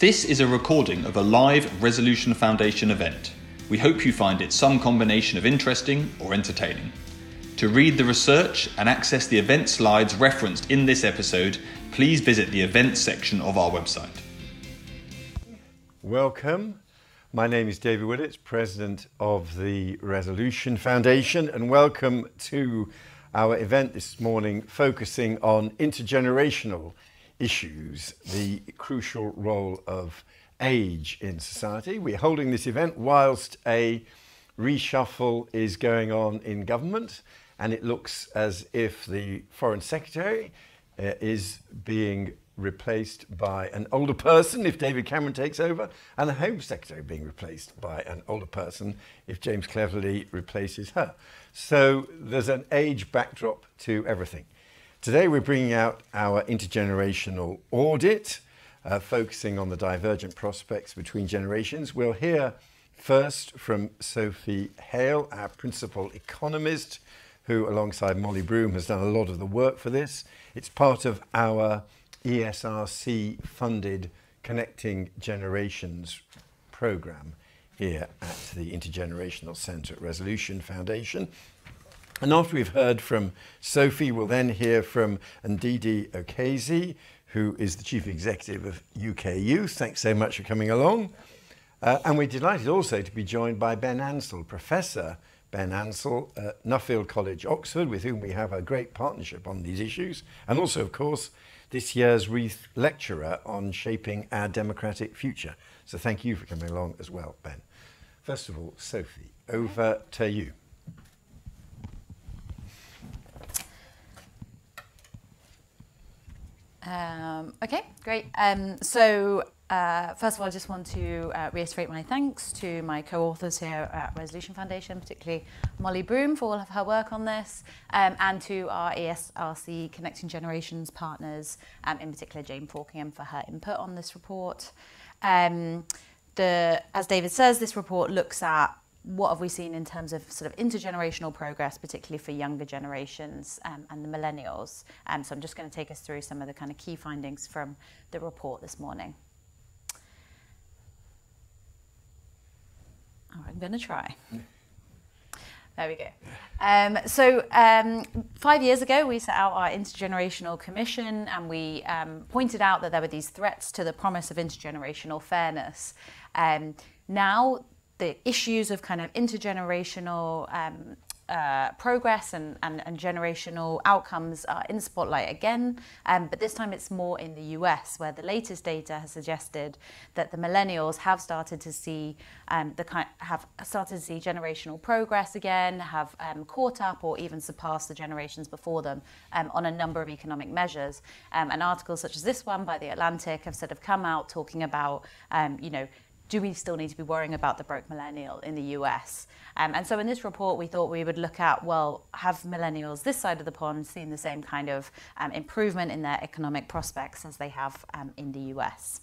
This is a recording of a live Resolution Foundation event. We hope you find it some combination of interesting or entertaining. To read the research and access the event slides referenced in this episode, please visit the events section of our website. Welcome. My name is David Willetts, President of the Resolution Foundation, and welcome to our event this morning focusing on intergenerational issues, the crucial role of age in society. We're holding this event whilst a reshuffle is going on in government, and it looks as if the Foreign Secretary uh, is being replaced by an older person if David Cameron takes over, and the Home Secretary being replaced by an older person if James Cleverly replaces her. So there's an age backdrop to everything. Today we're bringing out our intergenerational audit, uh, focusing on the divergent prospects between generations. We'll hear first from Sophie Hale, our principal economist, who, alongside Molly Broome, has done a lot of the work for this. It's part of our ESRC funded Connecting Generations program here at the Intergenerational Centre at Resolution Foundation. And after we've heard from Sophie, we'll then hear from Ndidi Okezie, who is the Chief Executive of UK Youth. Thanks so much for coming along. Uh, and we're delighted also to be joined by Ben Ansell, Professor Ben Ansell at Nuffield College, Oxford, with whom we have a great partnership on these issues. And also, of course, this year's Reith Lecturer on Shaping Our Democratic Future. So thank you for coming along as well, Ben. First of all, Sophie, over to you. Um, okay, great. Um, so uh, first of all, I just want to uh, reiterate my thanks to my co-authors here at Resolution Foundation, particularly Molly Broome for all of her work on this, um, and to our ESRC Connecting Generations partners, um, in particular Jane Falkingham for her input on this report. Um, the, as David says, this report looks at what have we seen in terms of sort of intergenerational progress, particularly for younger generations um, and the millennials? Um, so I'm just going to take us through some of the kind of key findings from the report this morning. Oh, I'm going to try. There we go. Um, so um, five years ago, we set out our intergenerational commission, and we um, pointed out that there were these threats to the promise of intergenerational fairness. Um, now the issues of kind of intergenerational um, uh, progress and, and, and, generational outcomes are in spotlight again, um, but this time it's more in the US, where the latest data has suggested that the millennials have started to see um, the kind have started to see generational progress again, have um, caught up or even surpassed the generations before them um, on a number of economic measures. Um, and articles such as this one by the Atlantic have sort of come out talking about, um, you know do we still need to be worrying about the broke millennial in the US? Um, and so in this report, we thought we would look at, well, have millennials this side of the pond seen the same kind of um, improvement in their economic prospects as they have um, in the US?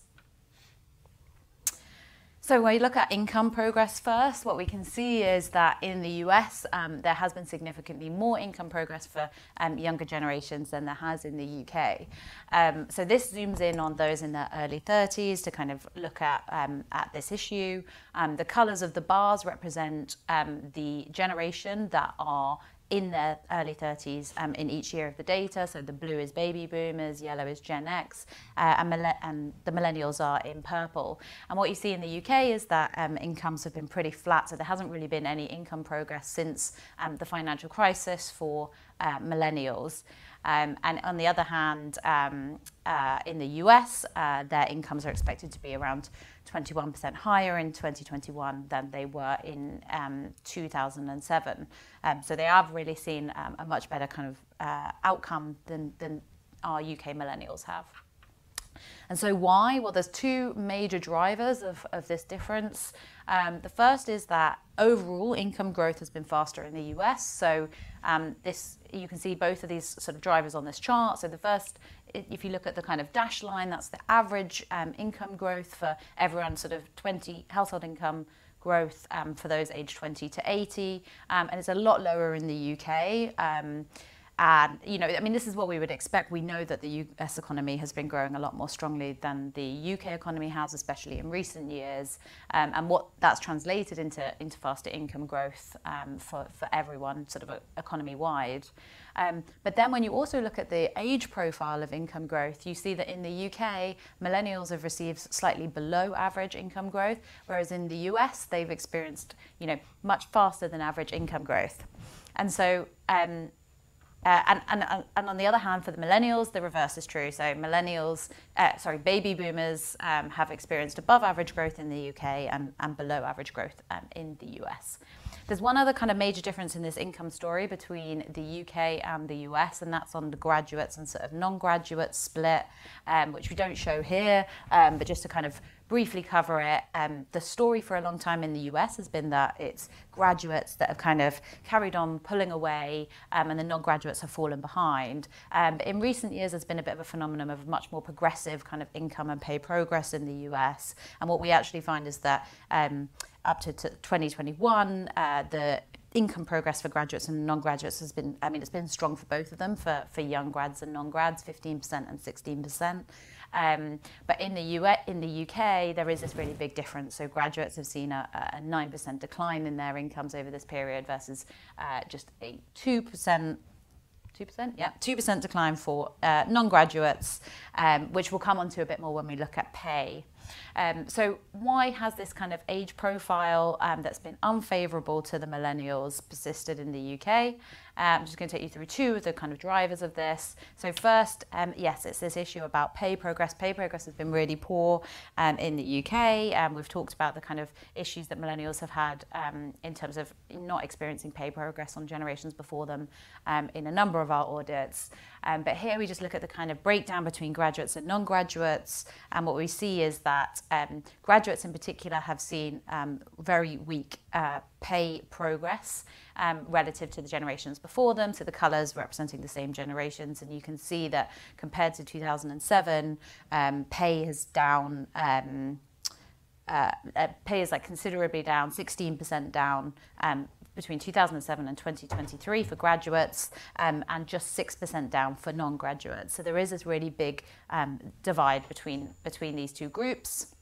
So when we look at income progress first, what we can see is that in the US, um, there has been significantly more income progress for um, younger generations than there has in the UK. Um, so this zooms in on those in their early 30s to kind of look at, um, at this issue. Um, the colours of the bars represent um, the generation that are in their early 30s um, in each year of the data. So the blue is baby boomers, yellow is Gen X, uh, and, and, the millennials are in purple. And what you see in the UK is that um, incomes have been pretty flat. So there hasn't really been any income progress since um, the financial crisis for uh, millennials. Um, and on the other hand, um, uh, in the US, uh, their incomes are expected to be around 21% higher in 2021 than they were in um, 2007. Um, so they have really seen um, a much better kind of uh, outcome than, than our UK millennials have. And so why? Well, there's two major drivers of, of this difference. Um, the first is that overall income growth has been faster in the US. So um, this you can see both of these sort of drivers on this chart. So the first, if you look at the kind of dash line, that's the average um, income growth for everyone, sort of 20 household income growth um, for those aged 20 to 80, um, and it's a lot lower in the UK. And you know, I mean, this is what we would expect. We know that the U.S. economy has been growing a lot more strongly than the U.K. economy has, especially in recent years, um, and what that's translated into into faster income growth um, for for everyone, sort of economy wide. Um, but then when you also look at the age profile of income growth, you see that in the UK, millennials have received slightly below average income growth, whereas in the US, they've experienced, you know, much faster than average income growth. And so um, uh, and, and, and on the other hand, for the millennials, the reverse is true. So millennials, uh, sorry, baby boomers um, have experienced above average growth in the UK and, and below average growth um, in the US. There's one other kind of major difference in this income story between the UK and the US, and that's on the graduates and sort of non-graduate split, um, which we don't show here, um, but just to kind of briefly cover it, um, the story for a long time in the US has been that it's graduates that have kind of carried on pulling away um, and the non-graduates have fallen behind. Um, in recent years, there's been a bit of a phenomenon of much more progressive kind of income and pay progress in the US. And what we actually find is that um, up to 2021, uh, the income progress for graduates and non-graduates has been, I mean, it's been strong for both of them, for, for young grads and non-grads, 15% and 16%. Um, but in the, US, in the UK, there is this really big difference. So graduates have seen a, a 9% decline in their incomes over this period versus uh, just a 2% 2%? Yeah, 2% decline for uh, non-graduates, um, which we'll come on to a bit more when we look at pay. Um, so why has this kind of age profile um, that's been unfavourable to the millennials persisted in the UK? Um, I'm just going to take you through two of the kind of drivers of this. So first, um, yes, it's this issue about pay progress. Pay progress has been really poor um, in the UK. and we've talked about the kind of issues that millennials have had um, in terms of not experiencing pay progress on generations before them um, in a number of our audits. Um, but here we just look at the kind of breakdown between graduates and non-graduates. And what we see is that graduates in particular have seen very weak uh, pay progress um, relative to the generations before them. So the colours representing the same generations, and you can see that compared to 2007, um, pay is down. Um, uh, uh, pay is like considerably down, 16% down um, between 2007 and 2023 for graduates, um, and just 6% down for non-graduates. So there is this really big um, divide between between these two groups.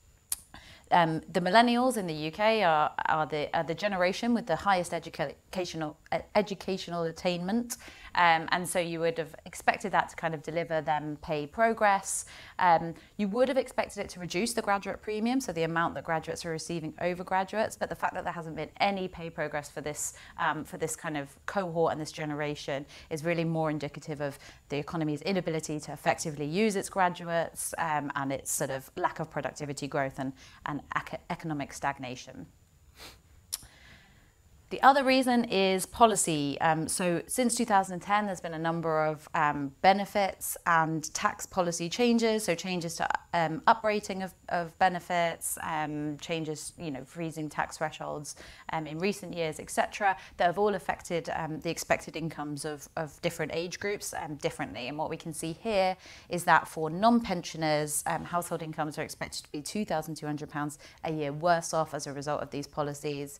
Um, the millennials in the UK are, are, the, are the generation with the highest educational, educational attainment. Um, and so you would have expected that to kind of deliver them pay progress. Um, you would have expected it to reduce the graduate premium, so the amount that graduates are receiving over graduates. But the fact that there hasn't been any pay progress for this um, for this kind of cohort and this generation is really more indicative of the economy's inability to effectively use its graduates um, and its sort of lack of productivity growth and, and economic stagnation. The other reason is policy. Um, so since 2010, there's been a number of um, benefits and tax policy changes. So changes to um, uprating of, of benefits, um, changes, you know, freezing tax thresholds um, in recent years, etc. That have all affected um, the expected incomes of, of different age groups differently. And what we can see here is that for non-pensioners, household incomes are expected to be £2,200 a year worse off as a result of these policies,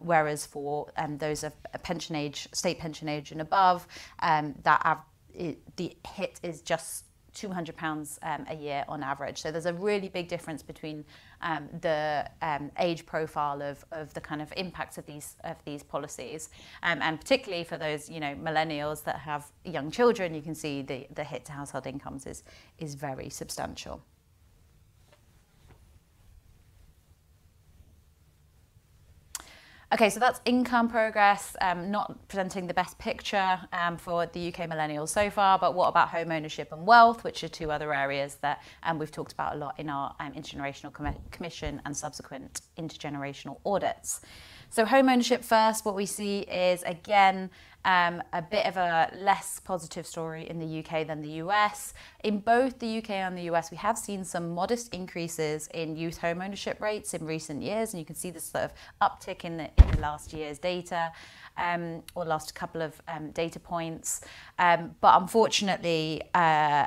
whereas for um, those of pension age, state pension age and above, um, that it, the hit is just 200 pounds um, a year on average. So there's a really big difference between um, the um, age profile of, of the kind of impacts of these of these policies, um, and particularly for those you know millennials that have young children, you can see the the hit to household incomes is is very substantial. Okay, so that's income progress, um, not presenting the best picture um, for the UK millennials so far, but what about home ownership and wealth, which are two other areas that um, we've talked about a lot in our um, intergenerational com- commission and subsequent intergenerational audits. So home ownership first, what we see is again um, a bit of a less positive story in the UK than the US. In both the UK and the US, we have seen some modest increases in youth home ownership rates in recent years, and you can see this sort of uptick in the, in the last year's data. Um, or last couple of um, data points. Um, but unfortunately, uh,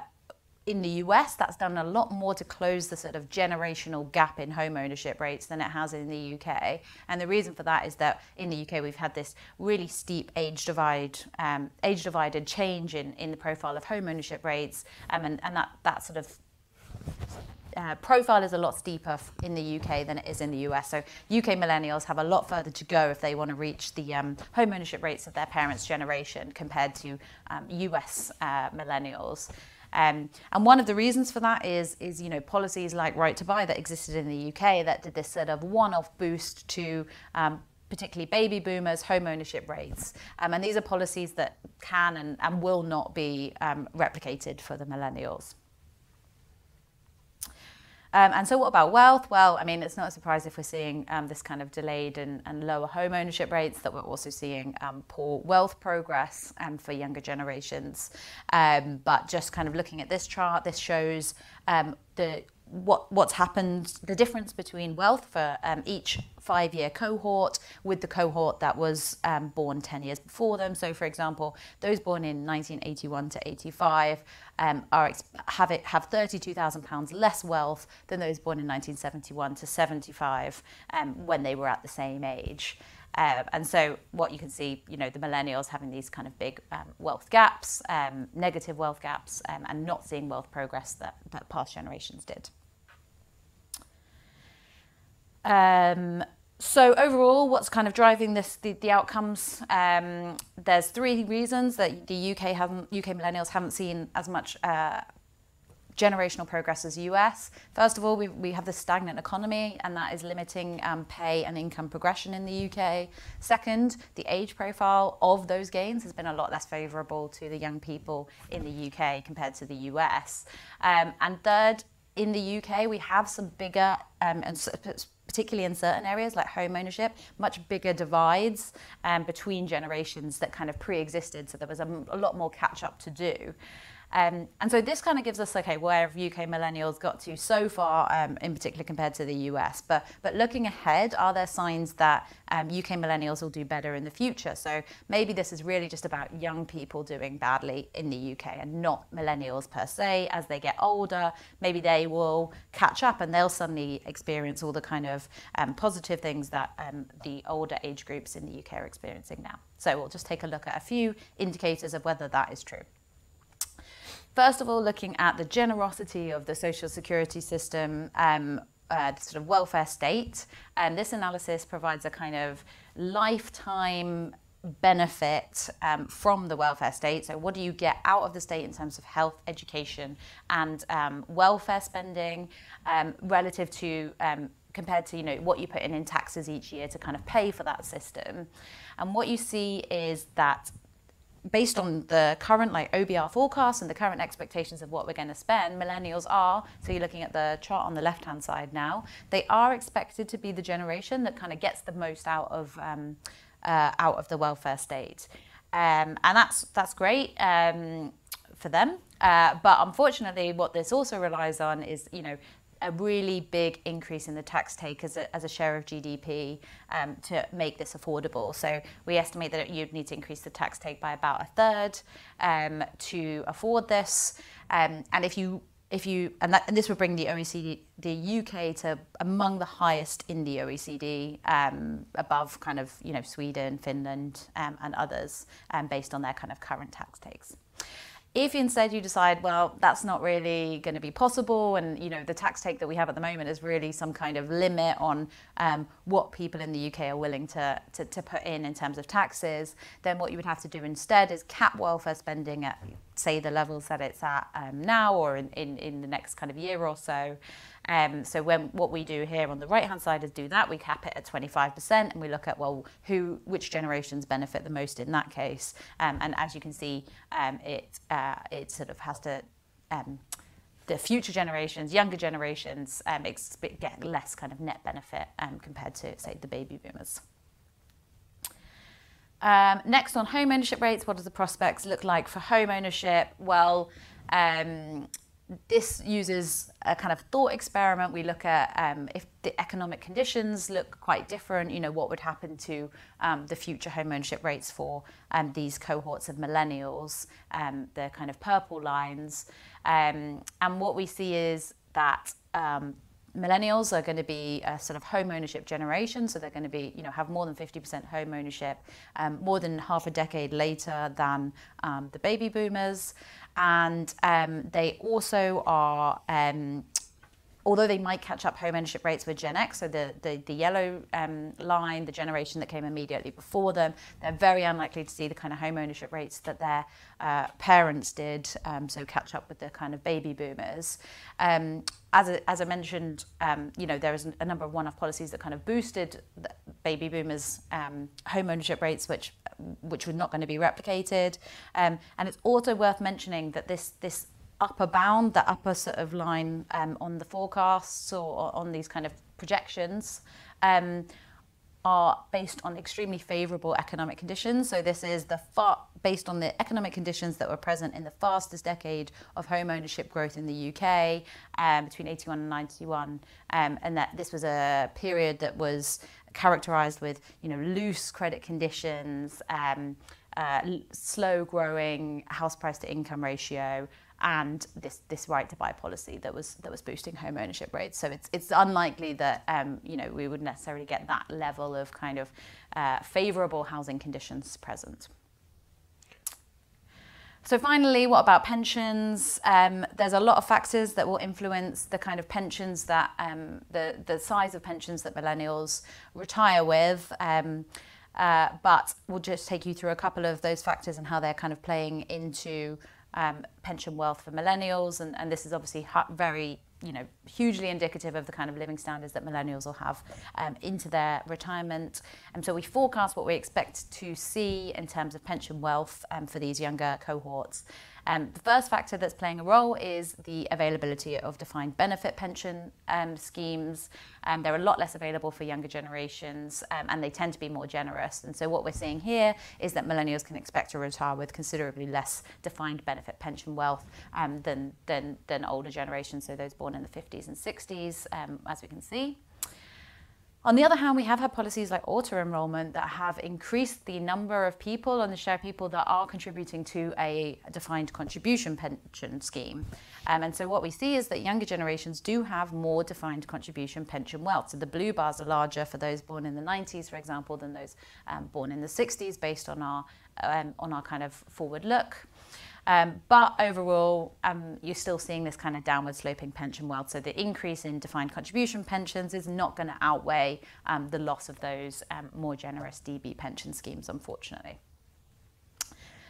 in the US, that's done a lot more to close the sort of generational gap in home ownership rates than it has in the UK. And the reason for that is that in the UK, we've had this really steep age divide, um, age divided change in, in the profile of home ownership rates, um, and, and that, that sort of uh, profile is a lot steeper in the UK than it is in the US. So UK millennials have a lot further to go if they want to reach the um, home ownership rates of their parents' generation compared to um, US uh, millennials. Um, and one of the reasons for that is, is you know, policies like Right to Buy that existed in the UK that did this sort of one-off boost to um, particularly baby boomers, home ownership rates. Um, and these are policies that can and, and will not be um, replicated for the millennials. Um, and so, what about wealth? Well, I mean, it's not a surprise if we're seeing um, this kind of delayed and, and, lower home ownership rates, that we're also seeing um, poor wealth progress for younger generations. Um, but just kind of looking at this chart, this shows um, the what what's happened, the difference between wealth for um, each five-year cohort with the cohort that was um, born 10 years before them. So, for example, those born in 1981 to 85 um, are have it have 32,000 pounds less wealth than those born in 1971 to 75 um, when they were at the same age. Uh, and so what you can see, you know, the millennials having these kind of big um, wealth gaps, um, negative wealth gaps, um, and not seeing wealth progress that, that past generations did. Um, so overall, what's kind of driving this the, the outcomes? Um, there's three reasons that the UK haven't UK millennials haven't seen as much uh, generational progress as US. First of all, we, we have the stagnant economy, and that is limiting um, pay and income progression in the UK. Second, the age profile of those gains has been a lot less favourable to the young people in the UK compared to the US. Um, and third, in the UK, we have some bigger um, and particularly in certain areas like home ownership, much bigger divides um, between generations that kind of pre-existed. So there was a, a lot more catch up to do. Um, and so this kind of gives us, okay, where have UK millennials got to so far, um, in particular compared to the US. But, but looking ahead, are there signs that um, UK millennials will do better in the future? So maybe this is really just about young people doing badly in the UK and not millennials per se. As they get older, maybe they will catch up and they'll suddenly experience all the kind of um, positive things that um, the older age groups in the UK are experiencing now. So we'll just take a look at a few indicators of whether that is true. First of all, looking at the generosity of the social security system, um, uh, sort of welfare state. And this analysis provides a kind of lifetime benefit um, from the welfare state. So, what do you get out of the state in terms of health, education, and um, welfare spending um, relative to um, compared to you know what you put in in taxes each year to kind of pay for that system? And what you see is that based on the current like OBR forecast and the current expectations of what we're going to spend, millennials are, so you're looking at the chart on the left hand side now, they are expected to be the generation that kind of gets the most out of um, uh, out of the welfare state. Um, and that's that's great um, for them. Uh, but unfortunately, what this also relies on is, you know, a really big increase in the tax take as a, as a share of GDP um, to make this affordable. So we estimate that you'd need to increase the tax take by about a third um, to afford this. Um, and if you if you and, that, and this would bring the OECD, the UK to among the highest in the OECD, um, above kind of you know Sweden, Finland, um, and others, um, based on their kind of current tax takes. If instead you decide, well, that's not really going to be possible, and you know the tax take that we have at the moment is really some kind of limit on um, what people in the UK are willing to, to, to put in in terms of taxes, then what you would have to do instead is cap welfare spending at say the levels that it's at um, now or in, in, in the next kind of year or so. Um, so when what we do here on the right hand side is do that, we cap it at 25% and we look at well who which generations benefit the most in that case. Um, and as you can see, um, it uh, it sort of has to um, the future generations, younger generations, um, get less kind of net benefit um, compared to say the baby boomers. Um, next on home ownership rates, what does the prospects look like for home ownership? Well, um, this uses a kind of thought experiment. We look at um, if the economic conditions look quite different, you know, what would happen to um, the future home ownership rates for um, these cohorts of millennials, um, the kind of purple lines. Um, and what we see is that um, millennials are going to be a sort of home ownership generation, so they're going to be, you know, have more than 50% home ownership um, more than half a decade later than um, the baby boomers. And um, they also are um, although they might catch up home ownership rates with Gen X, so the, the, the yellow um, line, the generation that came immediately before them, they're very unlikely to see the kind of home ownership rates that their uh, parents did, um, so catch up with the kind of baby boomers. Um, as, a, as I mentioned, um, you know, there is a number of one-off policies that kind of boosted baby boomers' um, home ownership rates, which which were not going to be replicated. Um, and it's also worth mentioning that this this upper bound, the upper sort of line um, on the forecasts or, on these kind of projections, um, are based on extremely favourable economic conditions. So this is the far, based on the economic conditions that were present in the fastest decade of home ownership growth in the UK um, between 81 and 91, um, and that this was a period that was characterised with you know loose credit conditions. Um, uh, slow growing house price to income ratio, and this this right to buy policy that was that was boosting home ownership rates. So it's it's unlikely that um, you know we would necessarily get that level of kind of uh, favourable housing conditions present. So finally, what about pensions? Um, there's a lot of factors that will influence the kind of pensions that um, the the size of pensions that millennials retire with. Um, uh, but we'll just take you through a couple of those factors and how they're kind of playing into um, pension wealth for millennials, and, and this is obviously very you know, hugely indicative of the kind of living standards that millennials will have um, into their retirement. And so we forecast what we expect to see in terms of pension wealth um, for these younger cohorts. Um, the first factor that's playing a role is the availability of defined benefit pension um, schemes. Um, they're a lot less available for younger generations um, and they tend to be more generous. And so what we're seeing here is that millennials can expect to retire with considerably less defined benefit pension wealth um, than, than, than older generations, so those born in the 50s and 60s, um, as we can see. On the other hand, we have had policies like auto enrollment that have increased the number of people and the share of people that are contributing to a defined contribution pension scheme. Um, and so what we see is that younger generations do have more defined contribution pension wealth. So the blue bars are larger for those born in the 90s, for example, than those um, born in the 60s, based on our um, on our kind of forward look. Um, but overall, um, you're still seeing this kind of downward sloping pension wealth. So the increase in defined contribution pensions is not going to outweigh um, the loss of those um, more generous DB pension schemes, unfortunately.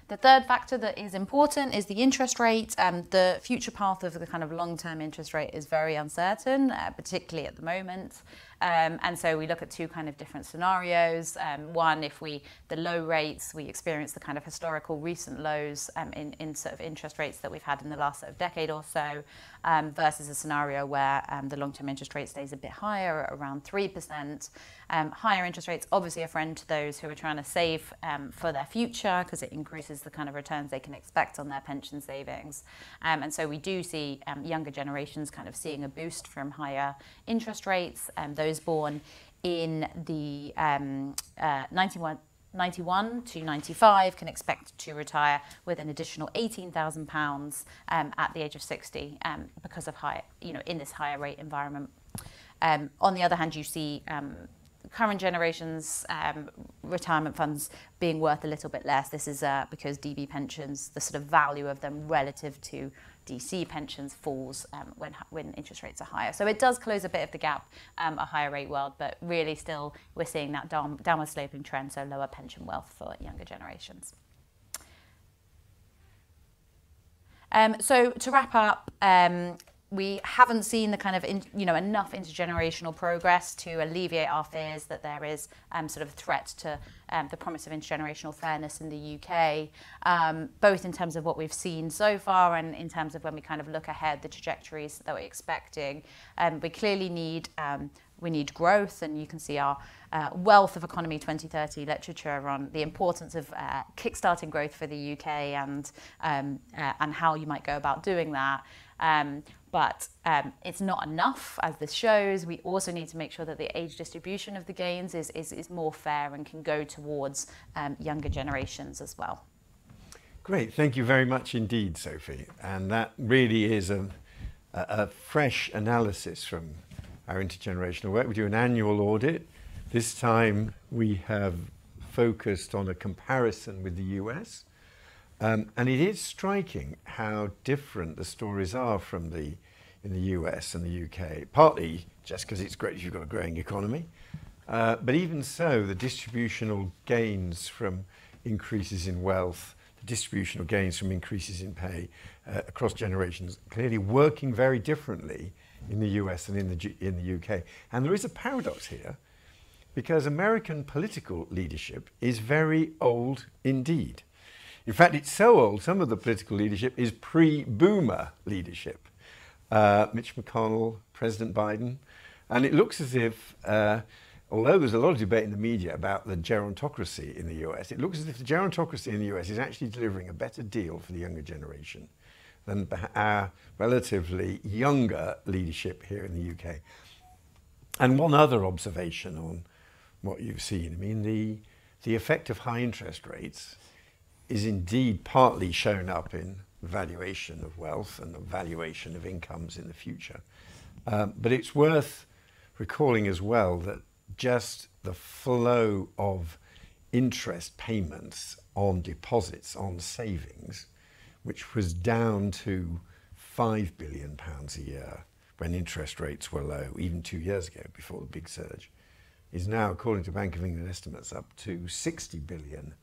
The third factor that is important is the interest rate. Um, the future path of the kind of long-term interest rate is very uncertain, uh, particularly at the moment. Um, and so we look at two kind of different scenarios. Um, one, if we the low rates, we experience the kind of historical recent lows um, in, in sort of interest rates that we've had in the last sort of decade or so, um, versus a scenario where um, the long-term interest rate stays a bit higher, around three percent. Um, higher interest rates, obviously, a friend to those who are trying to save for their future because it increases the kind of returns they can expect on their pension savings. and so we do see younger generations kind of seeing a boost from higher interest rates. those born in the um, uh, 91, 91 to 95 can expect to retire with an additional £18,000 um, at the age of 60 um, because of high, you know, in this higher rate environment. Um, on the other hand, you see um, current generations um, retirement funds being worth a little bit less. This is uh, because DB pensions, the sort of value of them relative to DC pensions falls um, when, when interest rates are higher. So it does close a bit of the gap, um, a higher rate world, but really still we're seeing that down, downward sloping trend, so lower pension wealth for younger generations. Um, so to wrap up, um, we haven't seen the kind of in, you know enough intergenerational progress to alleviate our fears that there is um, sort of a threat to um, the promise of intergenerational fairness in the UK, um, both in terms of what we've seen so far and in terms of when we kind of look ahead, the trajectories that we're expecting. Um, we clearly need um, we need growth, and you can see our uh, Wealth of Economy 2030 literature on the importance of uh, kickstarting growth for the UK and um, uh, and how you might go about doing that. Um, but um, it's not enough, as this shows. We also need to make sure that the age distribution of the gains is, is, is more fair and can go towards um, younger generations as well. Great, thank you very much indeed, Sophie. And that really is a, a, a fresh analysis from our intergenerational work. We do an annual audit. This time we have focused on a comparison with the US um, and it is striking how different the stories are from the in the US and the UK. Partly just because it's great if you've got a growing economy, uh, but even so, the distributional gains from increases in wealth, the distributional gains from increases in pay uh, across generations, clearly working very differently in the US and in the G- in the UK. And there is a paradox here, because American political leadership is very old indeed. In fact, it's so old, some of the political leadership is pre boomer leadership. Uh, Mitch McConnell, President Biden. And it looks as if, uh, although there's a lot of debate in the media about the gerontocracy in the US, it looks as if the gerontocracy in the US is actually delivering a better deal for the younger generation than our relatively younger leadership here in the UK. And one other observation on what you've seen I mean, the, the effect of high interest rates is indeed partly shown up in valuation of wealth and the valuation of incomes in the future. Um, but it's worth recalling as well that just the flow of interest payments on deposits on savings, which was down to five billion pounds a year when interest rates were low, even two years ago before the big surge, is now, according to Bank of England estimates, up to 60 billion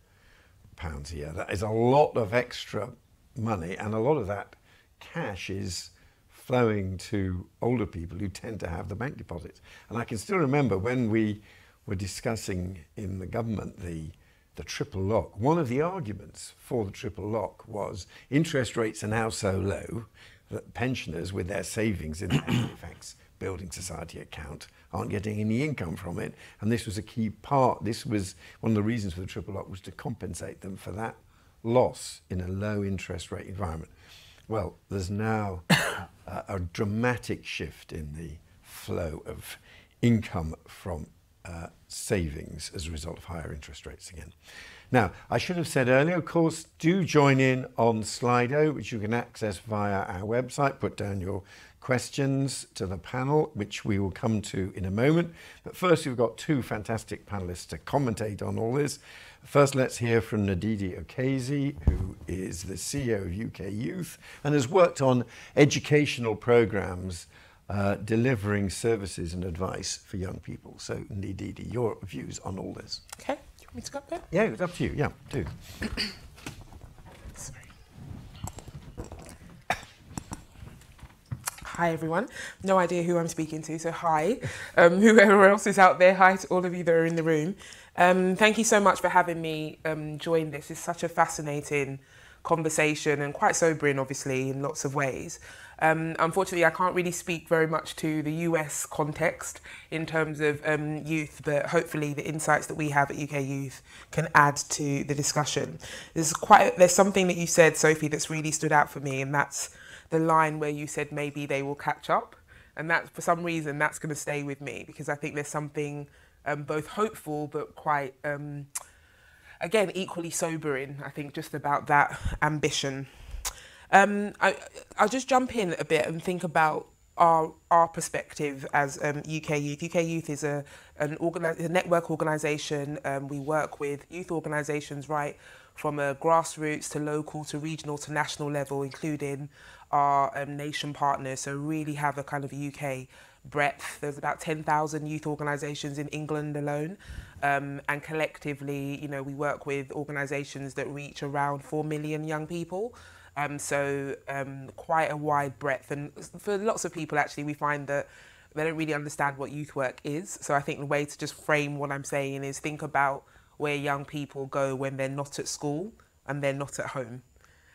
pounds a year. That is a lot of extra money, and a lot of that cash is flowing to older people who tend to have the bank deposits. And I can still remember when we were discussing in the government the the triple lock. One of the arguments for the triple lock was interest rates are now so low that pensioners with their savings in the Halifax Building Society account aren't getting any income from it. And this was a key part. This was one of the reasons for the triple lock was to compensate them for that loss in a low interest rate environment. Well, there's now a, a dramatic shift in the flow of income from uh, savings as a result of higher interest rates again. Now, I should have said earlier, of course, do join in on Slido, which you can access via our website. Put down your questions to the panel, which we will come to in a moment. But first, we've got two fantastic panelists to commentate on all this. First, let's hear from Ndidi Okezie, who is the CEO of UK Youth and has worked on educational programs uh, delivering services and advice for young people. So, Ndidi, your views on all this. Okay, Do you want me to go up there? Yeah, it's up to you. Yeah, do. Hi, everyone. No idea who I'm speaking to, so hi. Um, whoever else is out there, hi to all of you that are in the room. Um, thank you so much for having me um, join this. It's such a fascinating conversation and quite sobering, obviously, in lots of ways. Um, unfortunately, I can't really speak very much to the US context in terms of um, youth, but hopefully the insights that we have at UK Youth can add to the discussion. There's quite there's something that you said, Sophie, that's really stood out for me, and that's the line where you said maybe they will catch up. And that, for some reason, that's going to stay with me because I think there's something um, both hopeful but quite, um, again, equally sobering, I think, just about that ambition. Um, I, I'll just jump in a bit and think about our our perspective as um, UK Youth. UK Youth is a an organi- a network organisation. Um, we work with youth organisations right from a grassroots to local to regional to national level, including our um, nation partners. So really have a kind of UK breadth. There's about 10,000 youth organisations in England alone. Um, and collectively, you know, we work with organisations that reach around 4 million young people. Um, so um, quite a wide breadth. And for lots of people, actually, we find that they don't really understand what youth work is. So I think the way to just frame what I'm saying is think about where young people go when they're not at school and they're not at home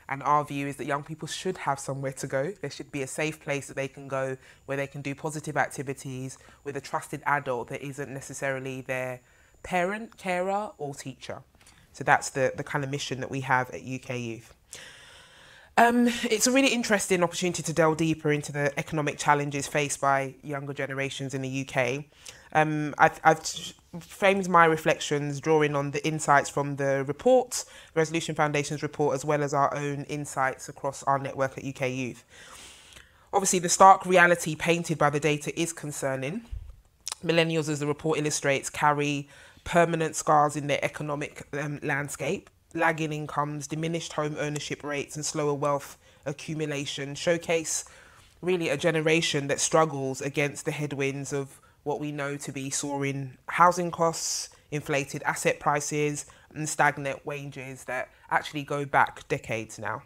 And our view is that young people should have somewhere to go. There should be a safe place that they can go where they can do positive activities with a trusted adult that isn't necessarily their parent, carer, or teacher. So that's the, the kind of mission that we have at UK Youth. Um, it's a really interesting opportunity to delve deeper into the economic challenges faced by younger generations in the UK. Um, I've, I've framed my reflections drawing on the insights from the report, Resolution Foundation's report, as well as our own insights across our network at UK Youth. Obviously, the stark reality painted by the data is concerning. Millennials, as the report illustrates, carry permanent scars in their economic um, landscape. Lagging incomes, diminished home ownership rates, and slower wealth accumulation showcase really a generation that struggles against the headwinds of what we know to be soaring housing costs, inflated asset prices, and stagnant wages that actually go back decades now.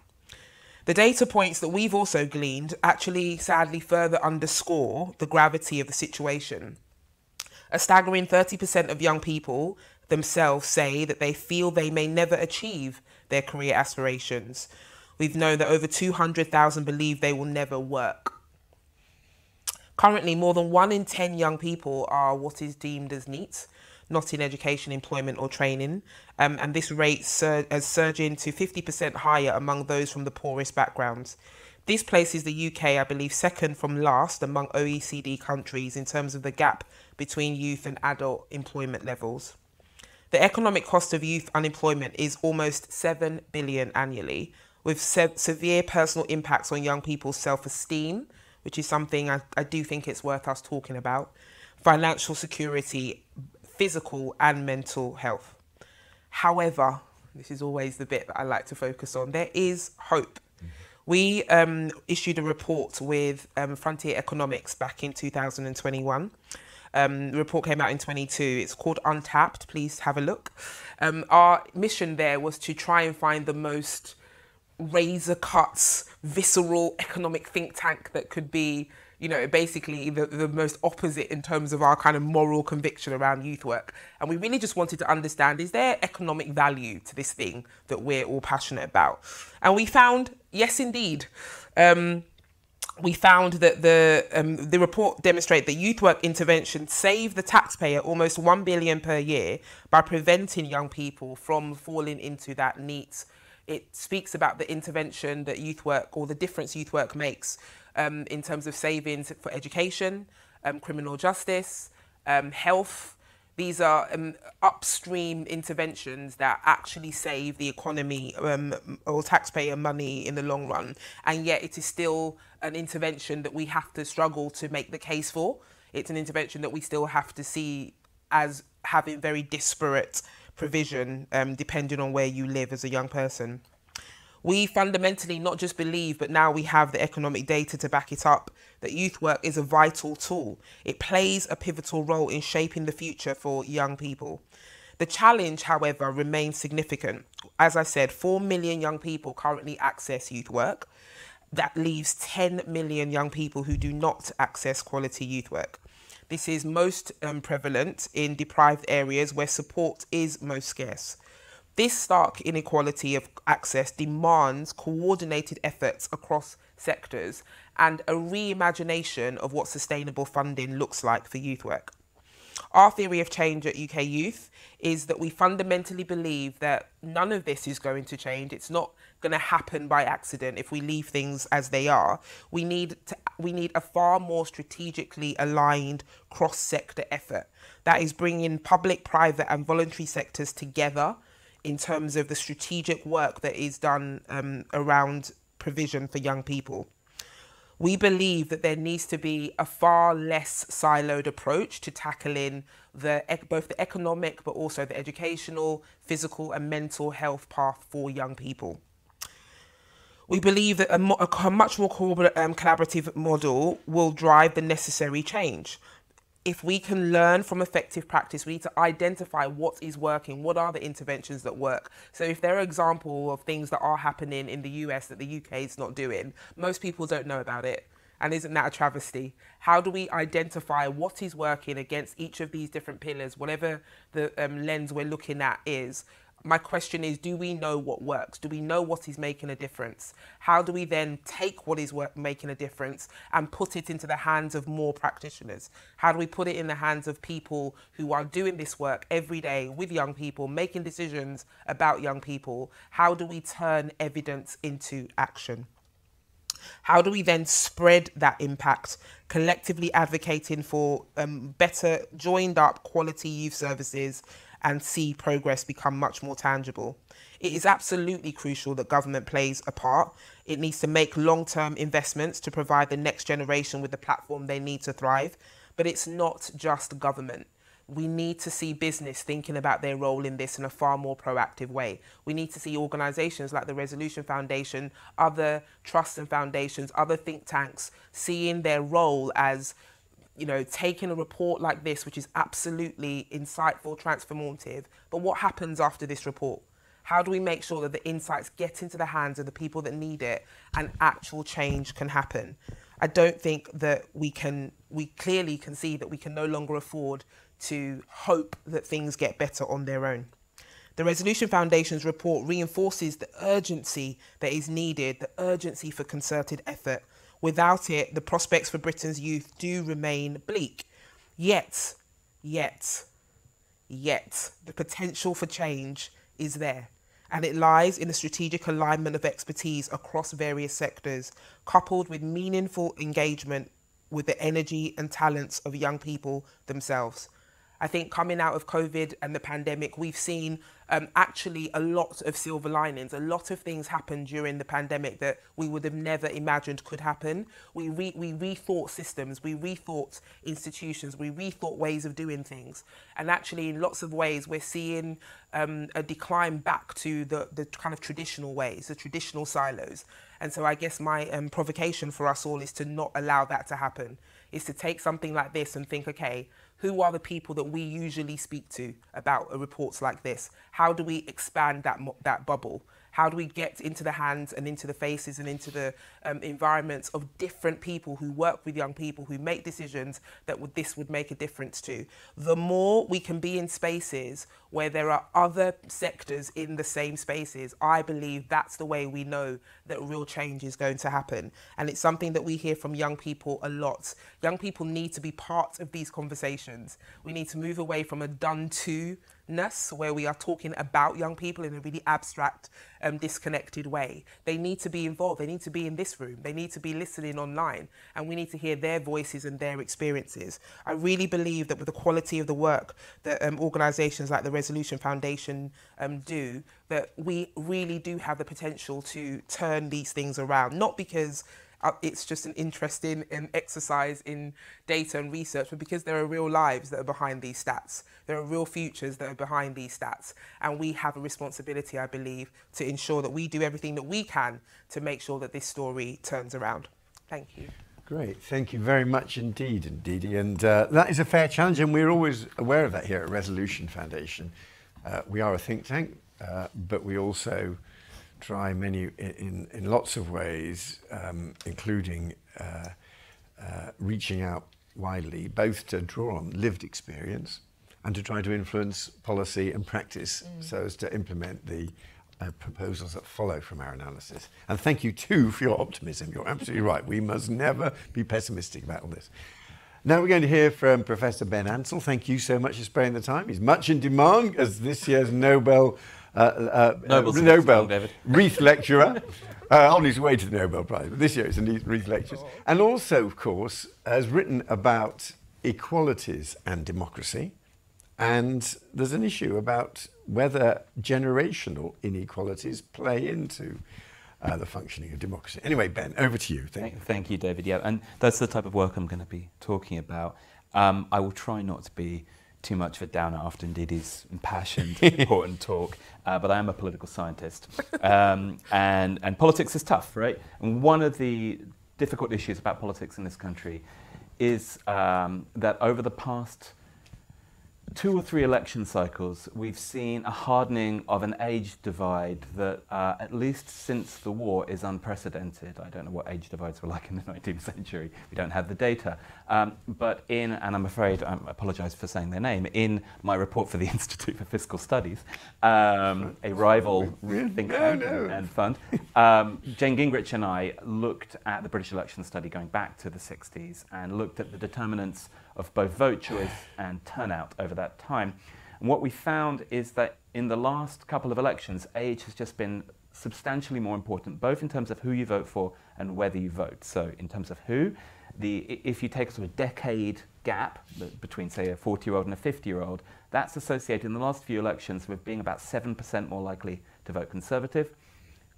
The data points that we've also gleaned actually sadly further underscore the gravity of the situation. A staggering 30% of young people themselves say that they feel they may never achieve their career aspirations. We've known that over 200,000 believe they will never work. Currently, more than one in 10 young people are what is deemed as NEET, not in education, employment, or training. Um, and this rate sur- has surging to 50% higher among those from the poorest backgrounds. This places the UK, I believe, second from last among OECD countries in terms of the gap between youth and adult employment levels. The economic cost of youth unemployment is almost 7 billion annually, with se- severe personal impacts on young people's self-esteem, which is something I, I do think it's worth us talking about, financial security, physical and mental health. However, this is always the bit that I like to focus on, there is hope. We um, issued a report with um, Frontier Economics back in 2021. Um, report came out in 22. It's called Untapped. Please have a look. Um, our mission there was to try and find the most razor cuts, visceral economic think tank that could be, you know, basically the, the most opposite in terms of our kind of moral conviction around youth work. And we really just wanted to understand is there economic value to this thing that we're all passionate about? And we found, yes, indeed. Um, we found that the um, the report demonstrate that youth work interventions save the taxpayer almost one billion per year by preventing young people from falling into that NEET it speaks about the intervention that youth work or the difference youth work makes um, in terms of savings for education, um, criminal justice, um, health. These are um, upstream interventions that actually save the economy um, or taxpayer money in the long run. And yet, it is still an intervention that we have to struggle to make the case for. It's an intervention that we still have to see as having very disparate provision um, depending on where you live as a young person. We fundamentally not just believe, but now we have the economic data to back it up, that youth work is a vital tool. It plays a pivotal role in shaping the future for young people. The challenge, however, remains significant. As I said, 4 million young people currently access youth work. That leaves 10 million young people who do not access quality youth work. This is most um, prevalent in deprived areas where support is most scarce. This stark inequality of access demands coordinated efforts across sectors and a reimagination of what sustainable funding looks like for youth work. Our theory of change at UK Youth is that we fundamentally believe that none of this is going to change. It's not going to happen by accident if we leave things as they are. We need to, we need a far more strategically aligned cross-sector effort that is bringing public, private, and voluntary sectors together in terms of the strategic work that is done um, around provision for young people. We believe that there needs to be a far less siloed approach to tackling the both the economic but also the educational, physical, and mental health path for young people. We believe that a, mo- a much more um, collaborative model will drive the necessary change. If we can learn from effective practice, we need to identify what is working, what are the interventions that work. So, if there are examples of things that are happening in the US that the UK is not doing, most people don't know about it. And isn't that a travesty? How do we identify what is working against each of these different pillars, whatever the um, lens we're looking at is? My question is do we know what works? Do we know what is making a difference? How do we then take what is work, making a difference and put it into the hands of more practitioners? How do we put it in the hands of people who are doing this work every day with young people, making decisions about young people? How do we turn evidence into action? How do we then spread that impact, collectively advocating for um, better joined up quality youth services and see progress become much more tangible? It is absolutely crucial that government plays a part. It needs to make long term investments to provide the next generation with the platform they need to thrive. But it's not just government we need to see business thinking about their role in this in a far more proactive way. We need to see organizations like the Resolution Foundation, other trusts and foundations, other think tanks seeing their role as you know, taking a report like this, which is absolutely insightful, transformative, but what happens after this report? How do we make sure that the insights get into the hands of the people that need it and actual change can happen? I don't think that we can, we clearly can see that we can no longer afford to hope that things get better on their own. The Resolution Foundation's report reinforces the urgency that is needed, the urgency for concerted effort. Without it, the prospects for Britain's youth do remain bleak. Yet, yet, yet, the potential for change is there. And it lies in the strategic alignment of expertise across various sectors, coupled with meaningful engagement with the energy and talents of young people themselves. I think coming out of COVID and the pandemic, we've seen um, actually a lot of silver linings. A lot of things happened during the pandemic that we would have never imagined could happen. We, re- we rethought systems, we rethought institutions, we rethought ways of doing things. And actually, in lots of ways, we're seeing um, a decline back to the, the kind of traditional ways, the traditional silos. And so I guess my um, provocation for us all is to not allow that to happen, is to take something like this and think, okay, who are the people that we usually speak to about reports like this? How do we expand that, that bubble? How do we get into the hands and into the faces and into the um, environments of different people who work with young people, who make decisions that would, this would make a difference to? The more we can be in spaces where there are other sectors in the same spaces, I believe that's the way we know that real change is going to happen. And it's something that we hear from young people a lot. Young people need to be part of these conversations. We need to move away from a done to ness where we are talking about young people in a really abstract, um, disconnected way. They need to be involved. They need to be in this room. They need to be listening online. And we need to hear their voices and their experiences. I really believe that with the quality of the work that um, organisations like the Resolution Foundation um, do, that we really do have the potential to turn these things around. Not because it's just an interesting um, exercise in data and research, but because there are real lives that are behind these stats. There are real futures that are behind these stats. And we have a responsibility, I believe, to ensure that we do everything that we can to make sure that this story turns around. Thank you. Great, thank you very much indeed, Ndidi. And uh, that is a fair challenge, and we're always aware of that here at Resolution Foundation. Uh, we are a think tank, uh, but we also try many in, in lots of ways, um, including uh, uh, reaching out widely, both to draw on lived experience and to try to influence policy and practice mm. so as to implement the uh, proposals that follow from our analysis. And thank you too for your optimism. You're absolutely right. We must never be pessimistic about all this. Now we're going to hear from Professor Ben Ansell. Thank you so much for sparing the time. He's much in demand as this year's Nobel uh, uh, Nobel, Nobel Reith lecturer. uh, on his way to the Nobel Prize, but this year it's a Reith lectures. And also, of course, has written about equalities and democracy. And there's an issue about whether generational inequalities play into uh, the functioning of democracy. Anyway, Ben, over to you. Thank, thank you, David. Yeah, and that's the type of work I'm going to be talking about. Um, I will try not to be too much of a downer after Ndidi's impassioned, important talk, uh, but I am a political scientist. Um, and, and politics is tough, right? And one of the difficult issues about politics in this country is um, that over the past two or three election cycles, we've seen a hardening of an age divide that, uh, at least since the war, is unprecedented. I don't know what age divides were like in the 19th century. We don't have the data. Um, but in, and I'm afraid, I apologise for saying their name, in my report for the Institute for Fiscal Studies, um, a rival think tank no, no. and fund, um, Jane Gingrich and I looked at the British election study going back to the 60s and looked at the determinants of both vote choice and turnout over that time. And what we found is that in the last couple of elections, age has just been substantially more important, both in terms of who you vote for and whether you vote. So, in terms of who, the, if you take a sort of decade gap between, say, a 40 year old and a 50 year old, that's associated in the last few elections with being about 7% more likely to vote Conservative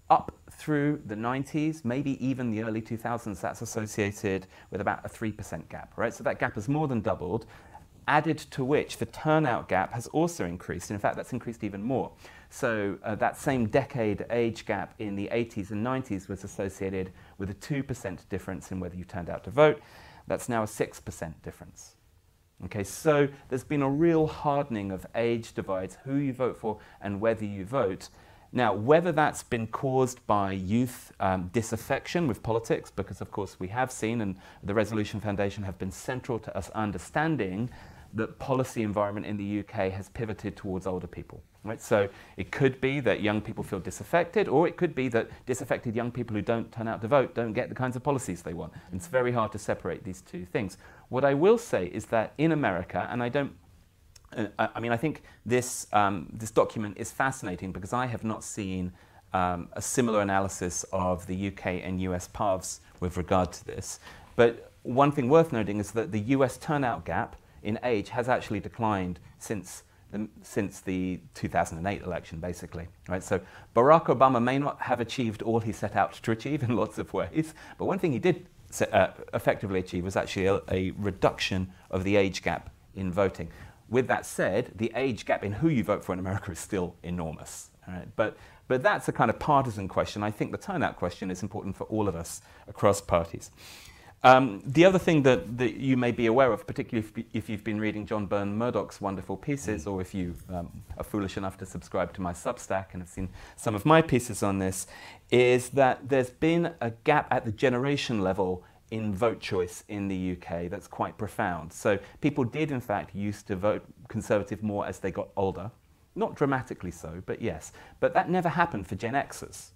up through the 90s, maybe even the early 2000s, that's associated with about a 3% gap, right? So that gap has more than doubled, added to which the turnout gap has also increased. In fact, that's increased even more. So uh, that same decade age gap in the 80s and 90s was associated with a 2% difference in whether you turned out to vote. That's now a 6% difference. Okay, so there's been a real hardening of age divides, who you vote for and whether you vote. Now, whether that's been caused by youth um, disaffection with politics, because of course we have seen, and the Resolution Foundation have been central to us understanding that policy environment in the UK has pivoted towards older people. Right? So it could be that young people feel disaffected, or it could be that disaffected young people who don't turn out to vote don't get the kinds of policies they want. It's very hard to separate these two things. What I will say is that in America, and I don't uh, I mean, I think this, um, this document is fascinating because I have not seen um, a similar analysis of the UK and US paths with regard to this. But one thing worth noting is that the US turnout gap in age has actually declined since the, since the 2008 election, basically. Right? So Barack Obama may not have achieved all he set out to achieve in lots of ways, but one thing he did uh, effectively achieve was actually a, a reduction of the age gap in voting. With that said, the age gap in who you vote for in America is still enormous. Right? But, but that's a kind of partisan question. I think the turnout question is important for all of us across parties. Um, the other thing that, that you may be aware of, particularly if, if you've been reading John Burn-Murdoch's wonderful pieces, or if you um, are foolish enough to subscribe to my Substack and have seen some of my pieces on this, is that there's been a gap at the generation level in vote choice in the UK that's quite profound. So people did, in fact, used to vote Conservative more as they got older. Not dramatically so, but yes. But that never happened for Gen Xers.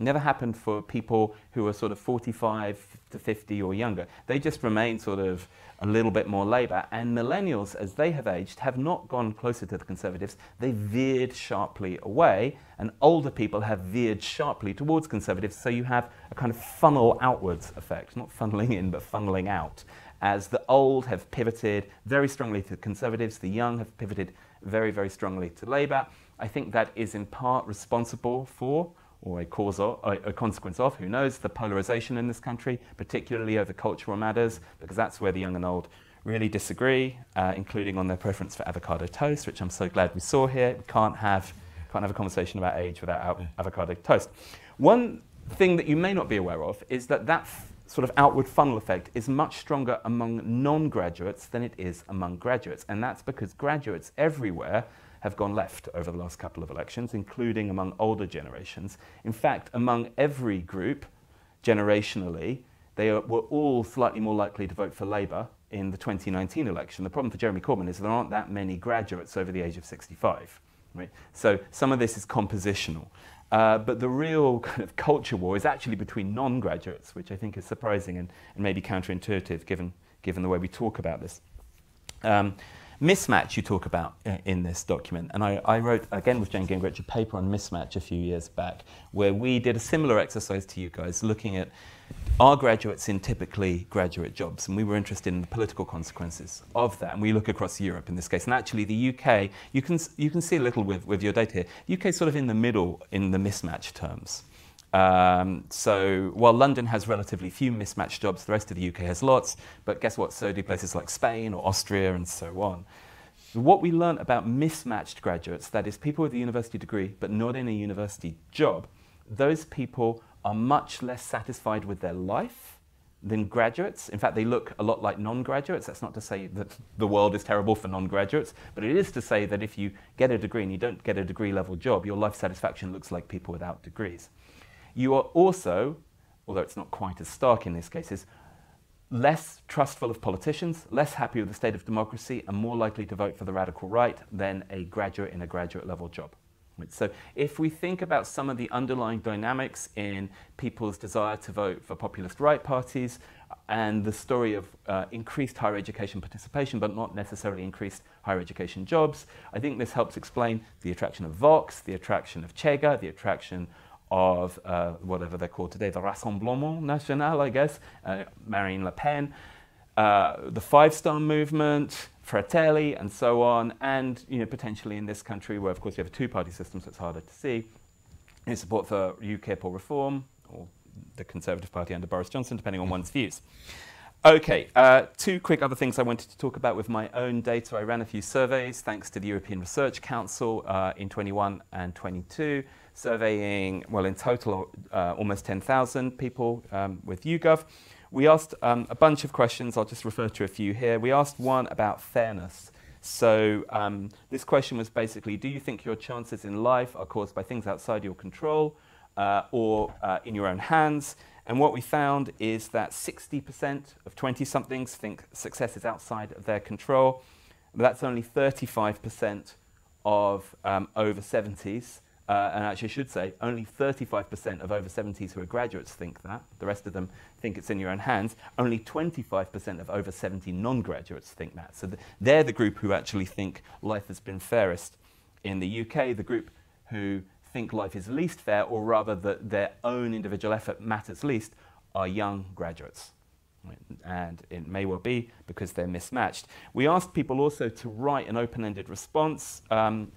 Never happened for people who are sort of 45 to 50 or younger. They just remain sort of a little bit more Labour. And millennials, as they have aged, have not gone closer to the Conservatives. They veered sharply away, and older people have veered sharply towards Conservatives. So you have a kind of funnel outwards effect, not funneling in, but funneling out. As the old have pivoted very strongly to Conservatives, the young have pivoted very, very strongly to Labour. I think that is in part responsible for or a cause of, a consequence of, who knows, the polarization in this country, particularly over cultural matters, because that's where the young and old really disagree, uh, including on their preference for avocado toast, which I'm so glad we saw here. We can't have, can't have a conversation about age without avocado toast. One thing that you may not be aware of is that that sort of outward funnel effect is much stronger among non graduates than it is among graduates. And that's because graduates everywhere have gone left over the last couple of elections, including among older generations. In fact, among every group, generationally, they were all slightly more likely to vote for Labour in the 2019 election. The problem for Jeremy Corbyn is there aren't that many graduates over the age of 65. Right? So some of this is compositional. Uh, but the real kind of culture war is actually between non graduates, which I think is surprising and, and maybe counterintuitive given, given the way we talk about this. Um, mismatch you talk about uh, in this document. And I, I, wrote, again with Jane Gingrich, a paper on mismatch a few years back, where we did a similar exercise to you guys, looking at are graduates in typically graduate jobs? And we were interested in the political consequences of that. And we look across Europe in this case. And actually, the UK, you can, you can see a little with, with your data here. UK sort of in the middle in the mismatch terms. Um, so while London has relatively few mismatched jobs, the rest of the UK has lots. But guess what? So do places like Spain or Austria and so on. What we learned about mismatched graduates, that is, people with a university degree but not in a university job, those people are much less satisfied with their life than graduates. In fact, they look a lot like non graduates. That's not to say that the world is terrible for non graduates, but it is to say that if you get a degree and you don't get a degree level job, your life satisfaction looks like people without degrees. You are also, although it's not quite as stark in these cases, less trustful of politicians, less happy with the state of democracy, and more likely to vote for the radical right than a graduate in a graduate level job. So, if we think about some of the underlying dynamics in people's desire to vote for populist right parties and the story of uh, increased higher education participation, but not necessarily increased higher education jobs, I think this helps explain the attraction of Vox, the attraction of Chega, the attraction of uh, whatever they're called today, the Rassemblement National, I guess, uh, Marine Le Pen, uh, the Five Star Movement, Fratelli, and so on, and you know potentially in this country where of course you have a two-party system, so it's harder to see, in support for UKIP or reform, or the Conservative Party under Boris Johnson, depending on one's views. Okay, uh, two quick other things I wanted to talk about with my own data. I ran a few surveys thanks to the European Research Council uh, in 21 and 22 surveying, well, in total, uh, almost 10,000 people um, with YouGov. We asked um, a bunch of questions. I'll just refer to a few here. We asked one about fairness. So, um, this question was basically Do you think your chances in life are caused by things outside your control uh, or uh, in your own hands? And what we found is that 60% of 20 somethings think success is outside of their control. But that's only 35% of um, over 70s. Uh, and actually, I should say, only 35% of over 70s who are graduates think that. The rest of them think it's in your own hands. Only 25% of over 70 non graduates think that. So th- they're the group who actually think life has been fairest. In the UK, the group who think life is least fair, or rather that their own individual effort matters least, are young graduates. And it may well be because they're mismatched. We asked people also to write an open ended response. Um,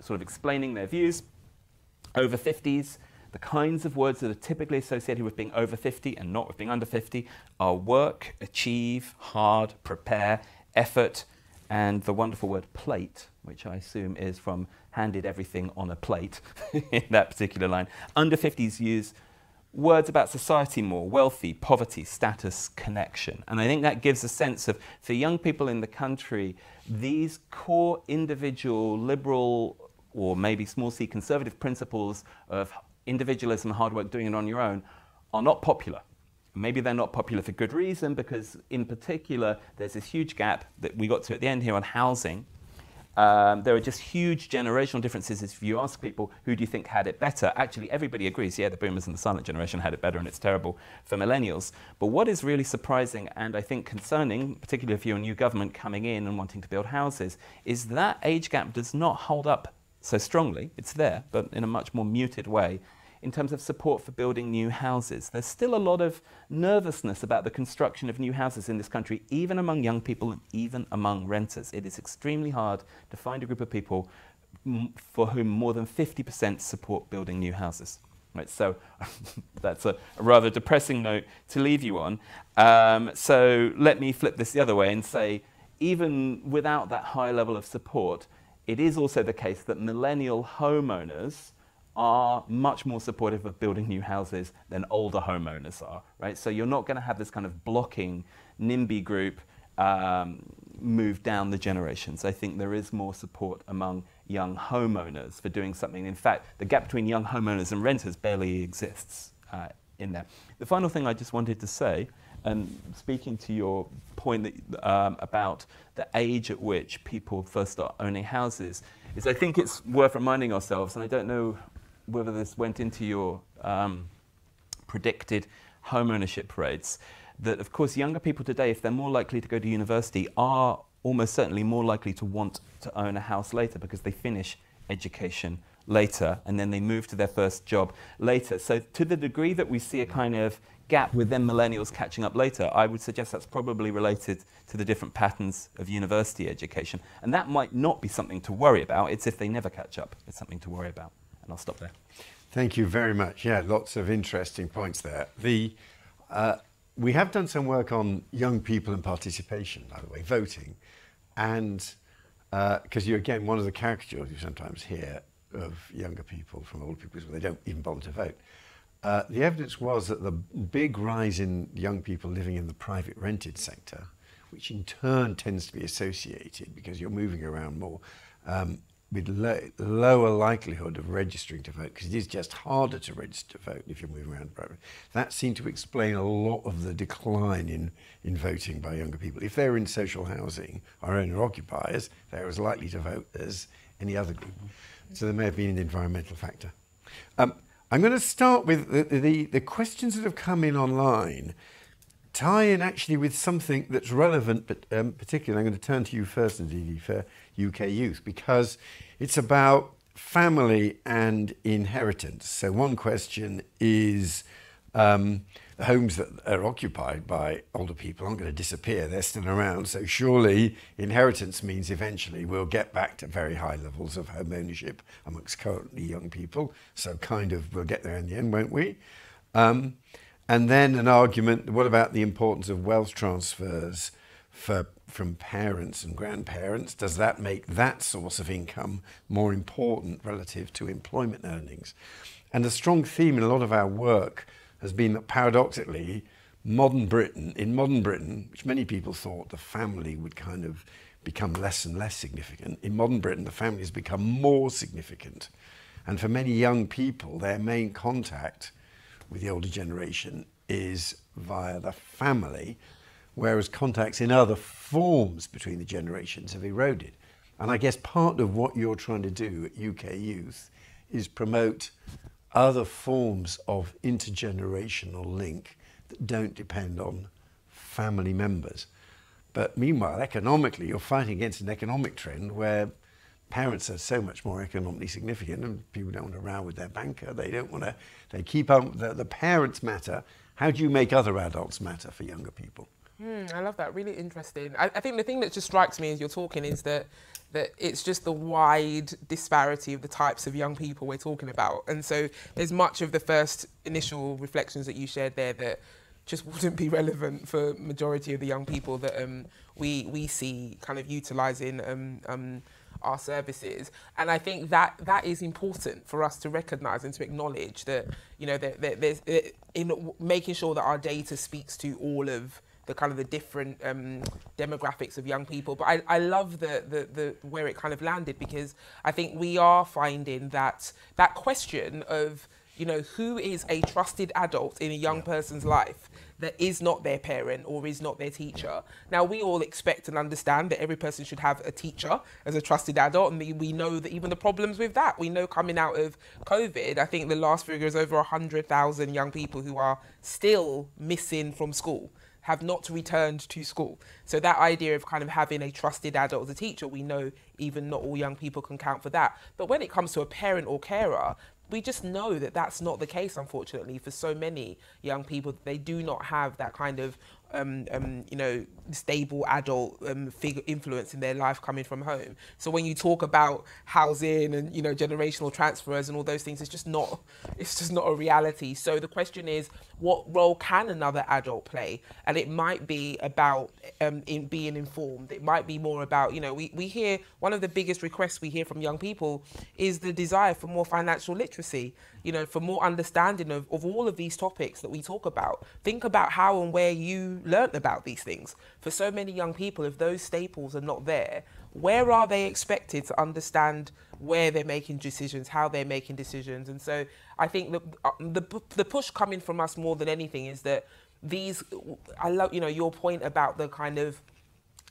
sort of explaining their views. Over 50s, the kinds of words that are typically associated with being over 50 and not with being under 50 are work, achieve, hard, prepare, effort, and the wonderful word plate, which I assume is from handed everything on a plate in that particular line. Under 50s use words about society more wealthy, poverty, status, connection. And I think that gives a sense of, for young people in the country, these core individual liberal or maybe small c conservative principles of individualism, hard work, doing it on your own, are not popular. Maybe they're not popular for good reason, because in particular, there's this huge gap that we got to at the end here on housing. Um, there are just huge generational differences. If you ask people who do you think had it better, actually everybody agrees, yeah, the boomers and the silent generation had it better, and it's terrible for millennials. But what is really surprising and I think concerning, particularly if you're a new government coming in and wanting to build houses, is that age gap does not hold up so strongly. It's there, but in a much more muted way. In terms of support for building new houses, there's still a lot of nervousness about the construction of new houses in this country, even among young people and even among renters. It is extremely hard to find a group of people for whom more than 50% support building new houses. Right, so that's a, a, rather depressing note to leave you on. Um, so let me flip this the other way and say, even without that high level of support, it is also the case that millennial homeowners are much more supportive of building new houses than older homeowners are, right? So you're not going to have this kind of blocking NIMBY group um, move down the generations. I think there is more support among young homeowners for doing something. In fact, the gap between young homeowners and renters barely exists uh, in there. The final thing I just wanted to say and speaking to your point that, um, about the age at which people first start owning houses, is I think it's worth reminding ourselves, and I don't know whether this went into your um, predicted home ownership rates, that of course younger people today, if they're more likely to go to university, are almost certainly more likely to want to own a house later because they finish education later and then they move to their first job later. So, to the degree that we see a kind of gap with then millennials catching up later, I would suggest that's probably related to the different patterns of university education. And that might not be something to worry about. It's if they never catch up, it's something to worry about. And I'll stop there. Thank you very much. Yeah, lots of interesting points there. The, uh, we have done some work on young people and participation, by the way, voting. And because uh, you, again, one of the caricatures you sometimes hear of younger people from older people is they don't even bother to vote. uh, the evidence was that the big rise in young people living in the private rented sector, which in turn tends to be associated because you're moving around more, um, with lo- lower likelihood of registering to vote because it is just harder to register to vote if you're moving around. That seemed to explain a lot of the decline in, in voting by younger people. If they're in social housing or owner occupiers, they're as likely to vote as any other group. So there may have been an environmental factor. Um, I'm going to start with the, the, the questions that have come in online tie in actually with something that's relevant, but um, particularly I'm going to turn to you first, Ndidi, for UK youth, because it's about family and inheritance. So one question is um, homes that are occupied by older people aren't going to disappear, they're still around. So surely inheritance means eventually we'll get back to very high levels of home ownership amongst currently young people. So kind of we'll get there in the end, won't we? Um, and then an argument what about the importance of wealth transfers for, from parents and grandparents? Does that make that source of income more important relative to employment earnings? And a strong theme in a lot of our work has been that paradoxically, modern Britain, in modern Britain, which many people thought the family would kind of become less and less significant, in modern Britain, the family has become more significant. And for many young people, their main contact with the older generation is via the family, whereas contacts in other forms between the generations have eroded. And I guess part of what you're trying to do at UK Youth is promote other forms of intergenerational link that don't depend on family members. But meanwhile, economically, you're fighting against an economic trend where parents are so much more economically significant and people don't want to row with their banker. They don't want to, they keep on, the, the parents matter. How do you make other adults matter for younger people? Mm, I love that. Really interesting. I, I think the thing that just strikes me as you're talking is that that it's just the wide disparity of the types of young people we're talking about. And so there's much of the first initial reflections that you shared there that just wouldn't be relevant for majority of the young people that um, we we see kind of utilising um, um, our services. And I think that that is important for us to recognise and to acknowledge that you know that, that there's in making sure that our data speaks to all of the kind of the different um, demographics of young people. But I, I love the, the, the where it kind of landed because I think we are finding that that question of you know who is a trusted adult in a young person's life that is not their parent or is not their teacher. Now, we all expect and understand that every person should have a teacher as a trusted adult, and we know that even the problems with that. We know coming out of COVID, I think the last figure is over 100,000 young people who are still missing from school have not returned to school. So that idea of kind of having a trusted adult as a teacher, we know even not all young people can count for that. But when it comes to a parent or carer, we just know that that's not the case, unfortunately, for so many young people. They do not have that kind of um, um, you know, stable adult um, figure influence in their life coming from home. So when you talk about housing and you know generational transfers and all those things, it's just not it's just not a reality. So the question is, what role can another adult play? And it might be about um, in being informed. It might be more about you know we we hear one of the biggest requests we hear from young people is the desire for more financial literacy you know, for more understanding of, of all of these topics that we talk about. Think about how and where you learnt about these things. For so many young people, if those staples are not there, where are they expected to understand where they're making decisions, how they're making decisions? And so I think the, uh, the, the push coming from us more than anything is that these, I love, you know, your point about the kind of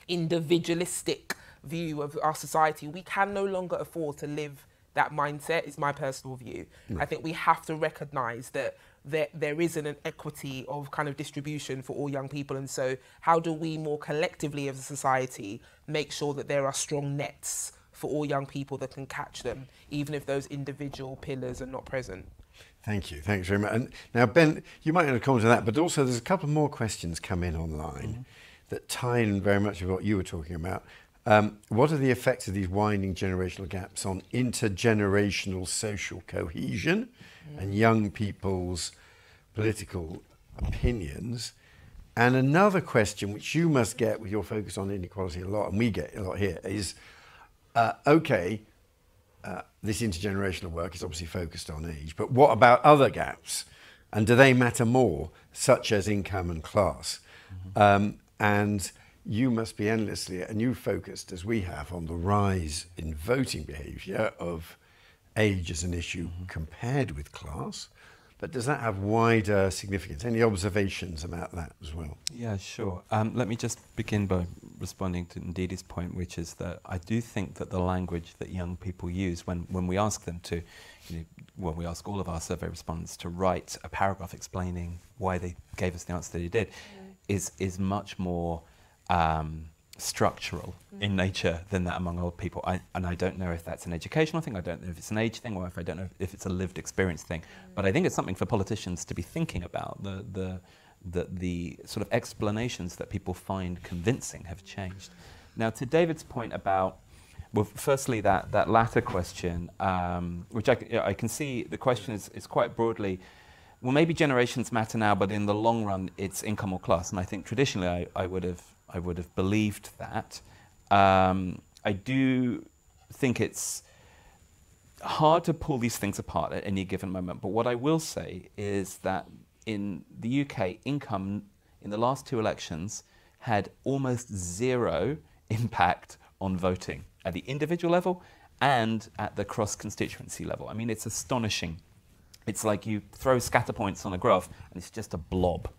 individualistic view of our society. We can no longer afford to live that mindset is my personal view. Mm. I think we have to recognize that there, there isn't an equity of kind of distribution for all young people. And so, how do we more collectively as a society make sure that there are strong nets for all young people that can catch them, even if those individual pillars are not present? Thank you. Thanks very much. And now, Ben, you might want to comment on that, but also there's a couple more questions come in online mm-hmm. that tie in very much with what you were talking about. Um, what are the effects of these widening generational gaps on intergenerational social cohesion mm. and young people's political opinions? And another question, which you must get with your focus on inequality a lot, and we get a lot here, is uh, okay, uh, this intergenerational work is obviously focused on age, but what about other gaps? and do they matter more, such as income and class? Mm-hmm. Um, and you must be endlessly, and you focused as we have on the rise in voting behaviour of age as an issue mm-hmm. compared with class. But does that have wider significance? Any observations about that as well? Yeah, sure. Um, let me just begin by responding to Ndidi's point, which is that I do think that the language that young people use when, when we ask them to, you know, well, we ask all of our survey respondents to write a paragraph explaining why they gave us the answer that they did, mm. is, is much more um, structural mm. in nature than that among old people. I, and I don't know if that's an educational thing, I don't know if it's an age thing, or if I don't know if it's a lived experience thing. Mm. But I think it's something for politicians to be thinking about. The, the, the, the sort of explanations that people find convincing have changed. Now, to David's point about, well, firstly, that, that latter question, um, which I, I can see the question is, is quite broadly well, maybe generations matter now, but in the long run, it's income or class. And I think traditionally I, I would have I would have believed that. Um, I do think it's hard to pull these things apart at any given moment. But what I will say is that in the UK, income in the last two elections had almost zero impact on voting at the individual level and at the cross constituency level. I mean, it's astonishing. It's like you throw scatter points on a graph and it's just a blob.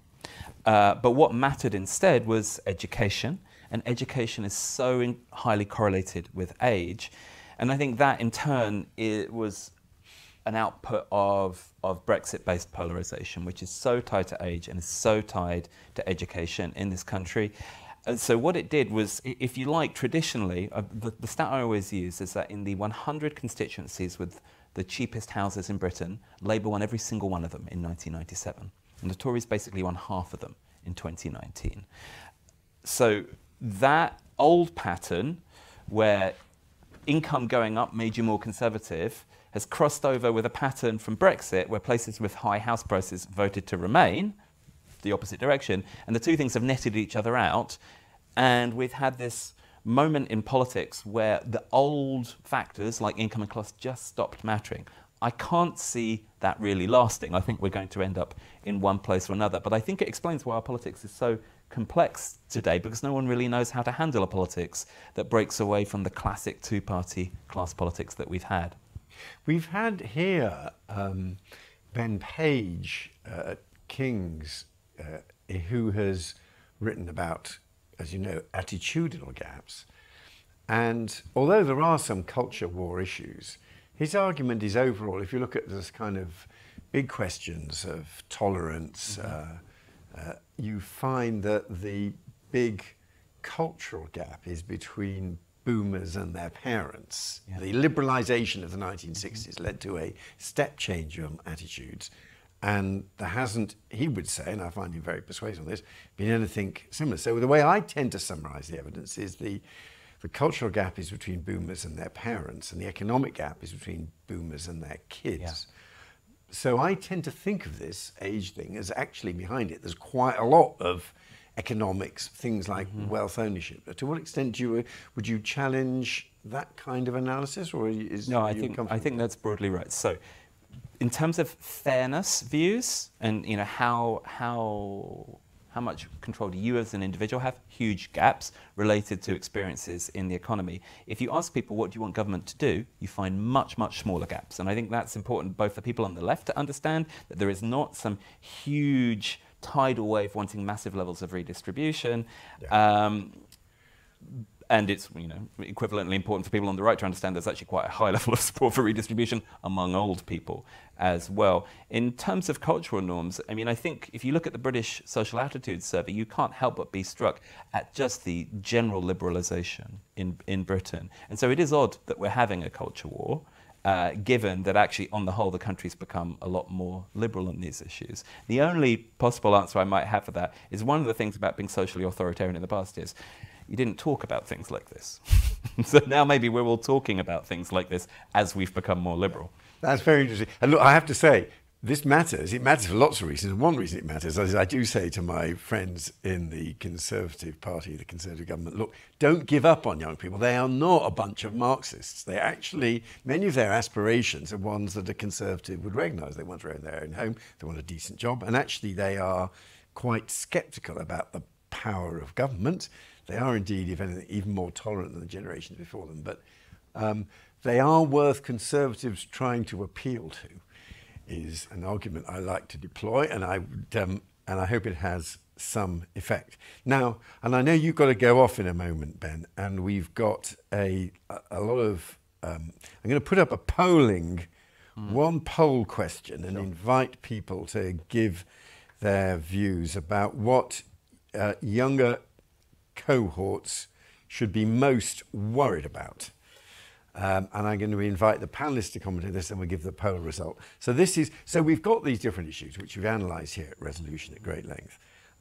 Uh, but what mattered instead was education, and education is so highly correlated with age. And I think that in turn it was an output of, of Brexit based polarization, which is so tied to age and is so tied to education in this country. And so, what it did was, if you like, traditionally, uh, the, the stat I always use is that in the 100 constituencies with the cheapest houses in Britain, Labour won every single one of them in 1997. And the Tories basically won half of them in 2019. So that old pattern where income going up made you more conservative has crossed over with a pattern from Brexit where places with high house prices voted to remain, the opposite direction, and the two things have netted each other out. And we've had this moment in politics where the old factors like income and class just stopped mattering. I can't see that really lasting. I think we're going to end up in one place or another. But I think it explains why our politics is so complex today because no one really knows how to handle a politics that breaks away from the classic two party class politics that we've had. We've had here um, Ben Page uh, at King's, uh, who has written about, as you know, attitudinal gaps. And although there are some culture war issues, his argument is overall, if you look at this kind of big questions of tolerance, mm-hmm. uh, uh, you find that the big cultural gap is between boomers and their parents. Yeah. The liberalisation of the 1960s mm-hmm. led to a step change in attitudes. And there hasn't, he would say, and I find him very persuasive on this, been anything similar. So the way I tend to summarise the evidence is the the cultural gap is between boomers and their parents, and the economic gap is between boomers and their kids. Yeah. So I tend to think of this age thing as actually behind it. There's quite a lot of economics, things like mm-hmm. wealth ownership. To what extent do you, would you challenge that kind of analysis, or is no? I think I think that's broadly right. So, in terms of fairness views, and you know how how how much control do you as an individual have? Huge gaps related to experiences in the economy. If you ask people what do you want government to do, you find much, much smaller gaps. And I think that's important both for people on the left to understand that there is not some huge tidal wave wanting massive levels of redistribution. Yeah. Um, and it's you know equivalently important for people on the right to understand there's actually quite a high level of support for redistribution among old people as well. In terms of cultural norms, I mean, I think if you look at the British Social Attitudes Survey, you can't help but be struck at just the general liberalisation in in Britain. And so it is odd that we're having a culture war. Uh, given that actually, on the whole, the country's become a lot more liberal on these issues. The only possible answer I might have for that is one of the things about being socially authoritarian in the past is you didn't talk about things like this. so now maybe we're all talking about things like this as we've become more liberal. That's very interesting. And look, I have to say, this matters. It matters for lots of reasons. And one reason it matters is I do say to my friends in the Conservative Party, the Conservative government, look, don't give up on young people. They are not a bunch of Marxists. They actually, many of their aspirations are ones that a Conservative would recognise. They want to own their own home, they want a decent job, and actually they are quite sceptical about the power of government. They are indeed, if anything, even more tolerant than the generations before them. But um, they are worth Conservatives trying to appeal to is an argument I like to deploy, and I um, and I hope it has some effect. Now, and I know you've got to go off in a moment, Ben, and we've got a a lot of. Um, I'm going to put up a polling, mm. one poll question, and sure. invite people to give their views about what uh, younger cohorts should be most worried about. Um, and I'm going to invite the panelists to comment on this and we'll give the poll result. So this is so we've got these different issues which we've analysed here at Resolution at great length.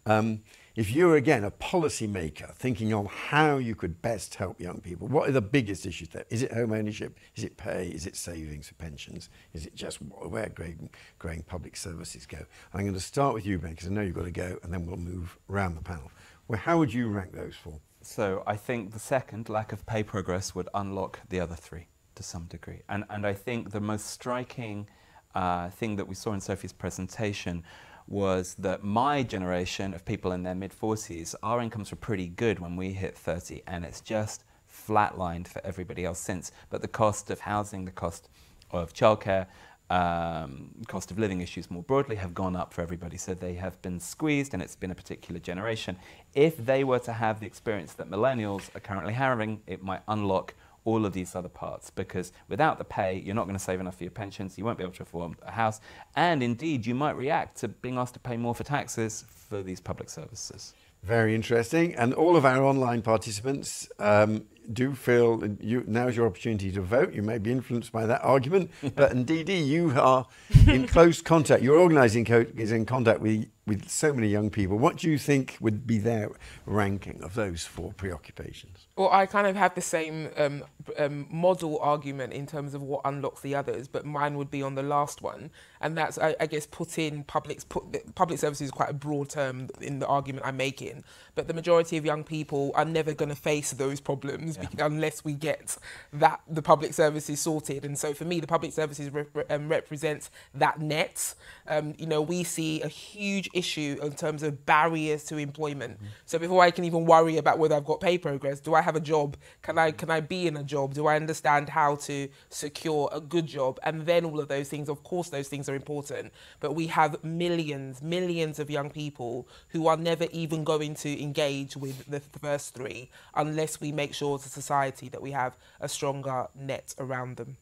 Um, if you're again a policy maker thinking on how you could best help young people, what are the biggest issues there? Is it home ownership? Is it pay? Is it savings for pensions? Is it just where growing, growing public services go? I'm going to start with you, Ben, because I know you've got to go, and then we'll move around the panel. Well, how would you rank those four? So I think the second, lack of pay progress, would unlock the other three to some degree. And, and I think the most striking uh, thing that we saw in Sophie's presentation was that my generation of people in their mid 40s, our incomes were pretty good when we hit 30, and it's just flatlined for everybody else since. But the cost of housing, the cost of childcare, um, cost of living issues more broadly have gone up for everybody. So they have been squeezed, and it's been a particular generation. If they were to have the experience that millennials are currently having, it might unlock all of these other parts because without the pay, you're not going to save enough for your pensions, you won't be able to afford a house, and indeed, you might react to being asked to pay more for taxes for these public services. Very interesting. And all of our online participants, um, do feel you, now's your opportunity to vote. You may be influenced by that argument, but indeed you are in close contact. Your organising co- is in contact with with so many young people. What do you think would be their ranking of those four preoccupations? Well, I kind of have the same um, um, model argument in terms of what unlocks the others, but mine would be on the last one, and that's I, I guess put in public put, public services is quite a broad term in the argument I'm making, but the majority of young people are never going to face those problems yeah. unless we get that the public services sorted. And so for me, the public services re- um, represents that net. Um, you know, we see a huge issue in terms of barriers to employment. Mm-hmm. So before I can even worry about whether I've got pay progress, do I have a job? Can I can I be in a job? Do I understand how to secure a good job? And then all of those things, of course, those things are important. But we have millions, millions of young people who are never even going to engage with the first three unless we make sure a society that we have a stronger net around them.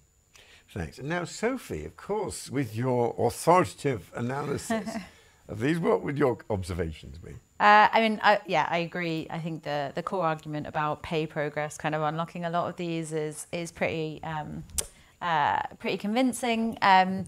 Thanks. Now, Sophie, of course, with your authoritative analysis of these, what would your observations be? Uh, I mean, I, yeah, I agree. I think the, the core argument about pay progress, kind of unlocking a lot of these, is is pretty um, uh, pretty convincing. Um,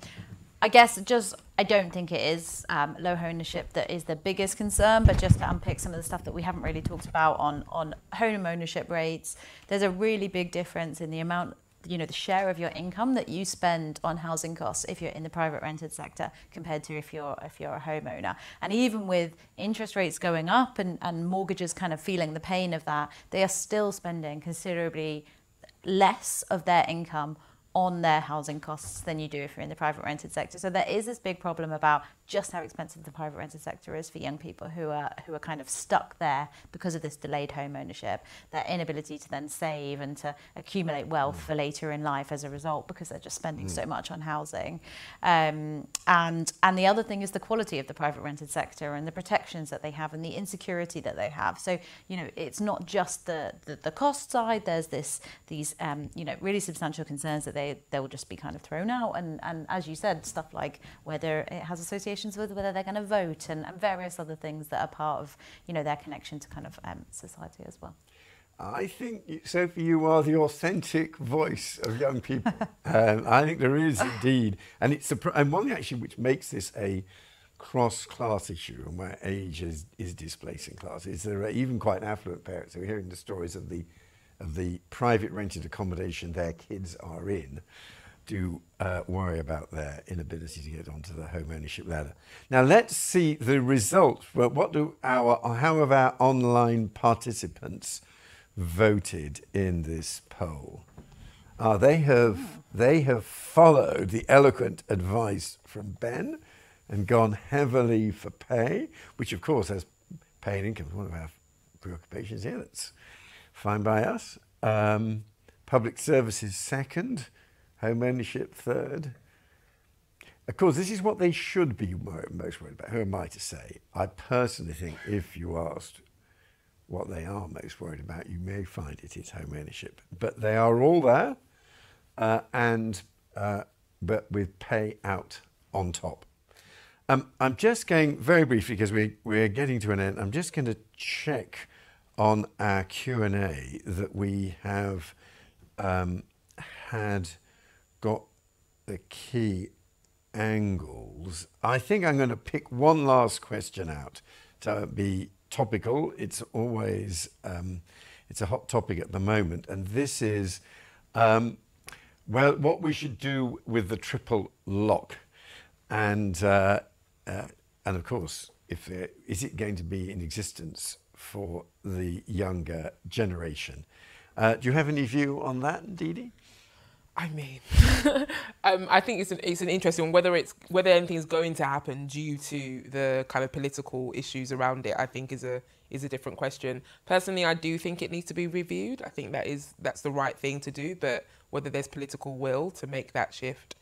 I guess just I don't think it is um, low ownership that is the biggest concern, but just to unpick some of the stuff that we haven't really talked about on on home ownership rates, there's a really big difference in the amount you know the share of your income that you spend on housing costs if you're in the private rented sector compared to if you're if you're a homeowner. And even with interest rates going up and, and mortgages kind of feeling the pain of that they are still spending considerably less of their income on their housing costs than you do if you're in the private rented sector. So there is this big problem about just how expensive the private rented sector is for young people who are who are kind of stuck there because of this delayed home ownership, their inability to then save and to accumulate wealth for later in life as a result because they're just spending mm. so much on housing. Um, and and the other thing is the quality of the private rented sector and the protections that they have and the insecurity that they have. So you know it's not just the the, the cost side. There's this these um, you know really substantial concerns that they they will just be kind of thrown out. And and as you said, stuff like whether it has associations with whether they're going to vote and, and, various other things that are part of you know their connection to kind of um, society as well. I think, Sophie, you are the authentic voice of young people. um, I think there is indeed, and it's a, and one actually which makes this a cross-class issue and where age is, is displacing class is there are even quite affluent parents who are hearing the stories of the of the private rented accommodation their kids are in do uh, worry about their inability to get onto the home ownership ladder. Now let's see the results. Well, what do our how have our online participants voted in this poll? Uh, they have they have followed the eloquent advice from Ben and gone heavily for pay, which of course has pay and income, one of our preoccupations here. That's fine by us. Um, public services second, home ownership third. Of course, this is what they should be most worried about. Who am I to say? I personally think if you asked what they are most worried about, you may find it is home ownership. But they are all there, uh, and uh, but with pay out on top. Um, I'm just going very briefly because we, we're getting to an end. I'm just going to check on our Q&A that we have um, had got the key angles. I think I'm going to pick one last question out to be topical. It's always um, it's a hot topic at the moment, and this is um, well what we should do with the triple lock, and uh, uh, and of course, if is it going to be in existence for the younger generation? Uh, do you have any view on that, Dee I mean, um, I think it's an, it's an interesting one. Whether it's whether anything is going to happen due to the kind of political issues around it, I think is a is a different question. Personally, I do think it needs to be reviewed. I think that is that's the right thing to do. But whether there's political will to make that shift,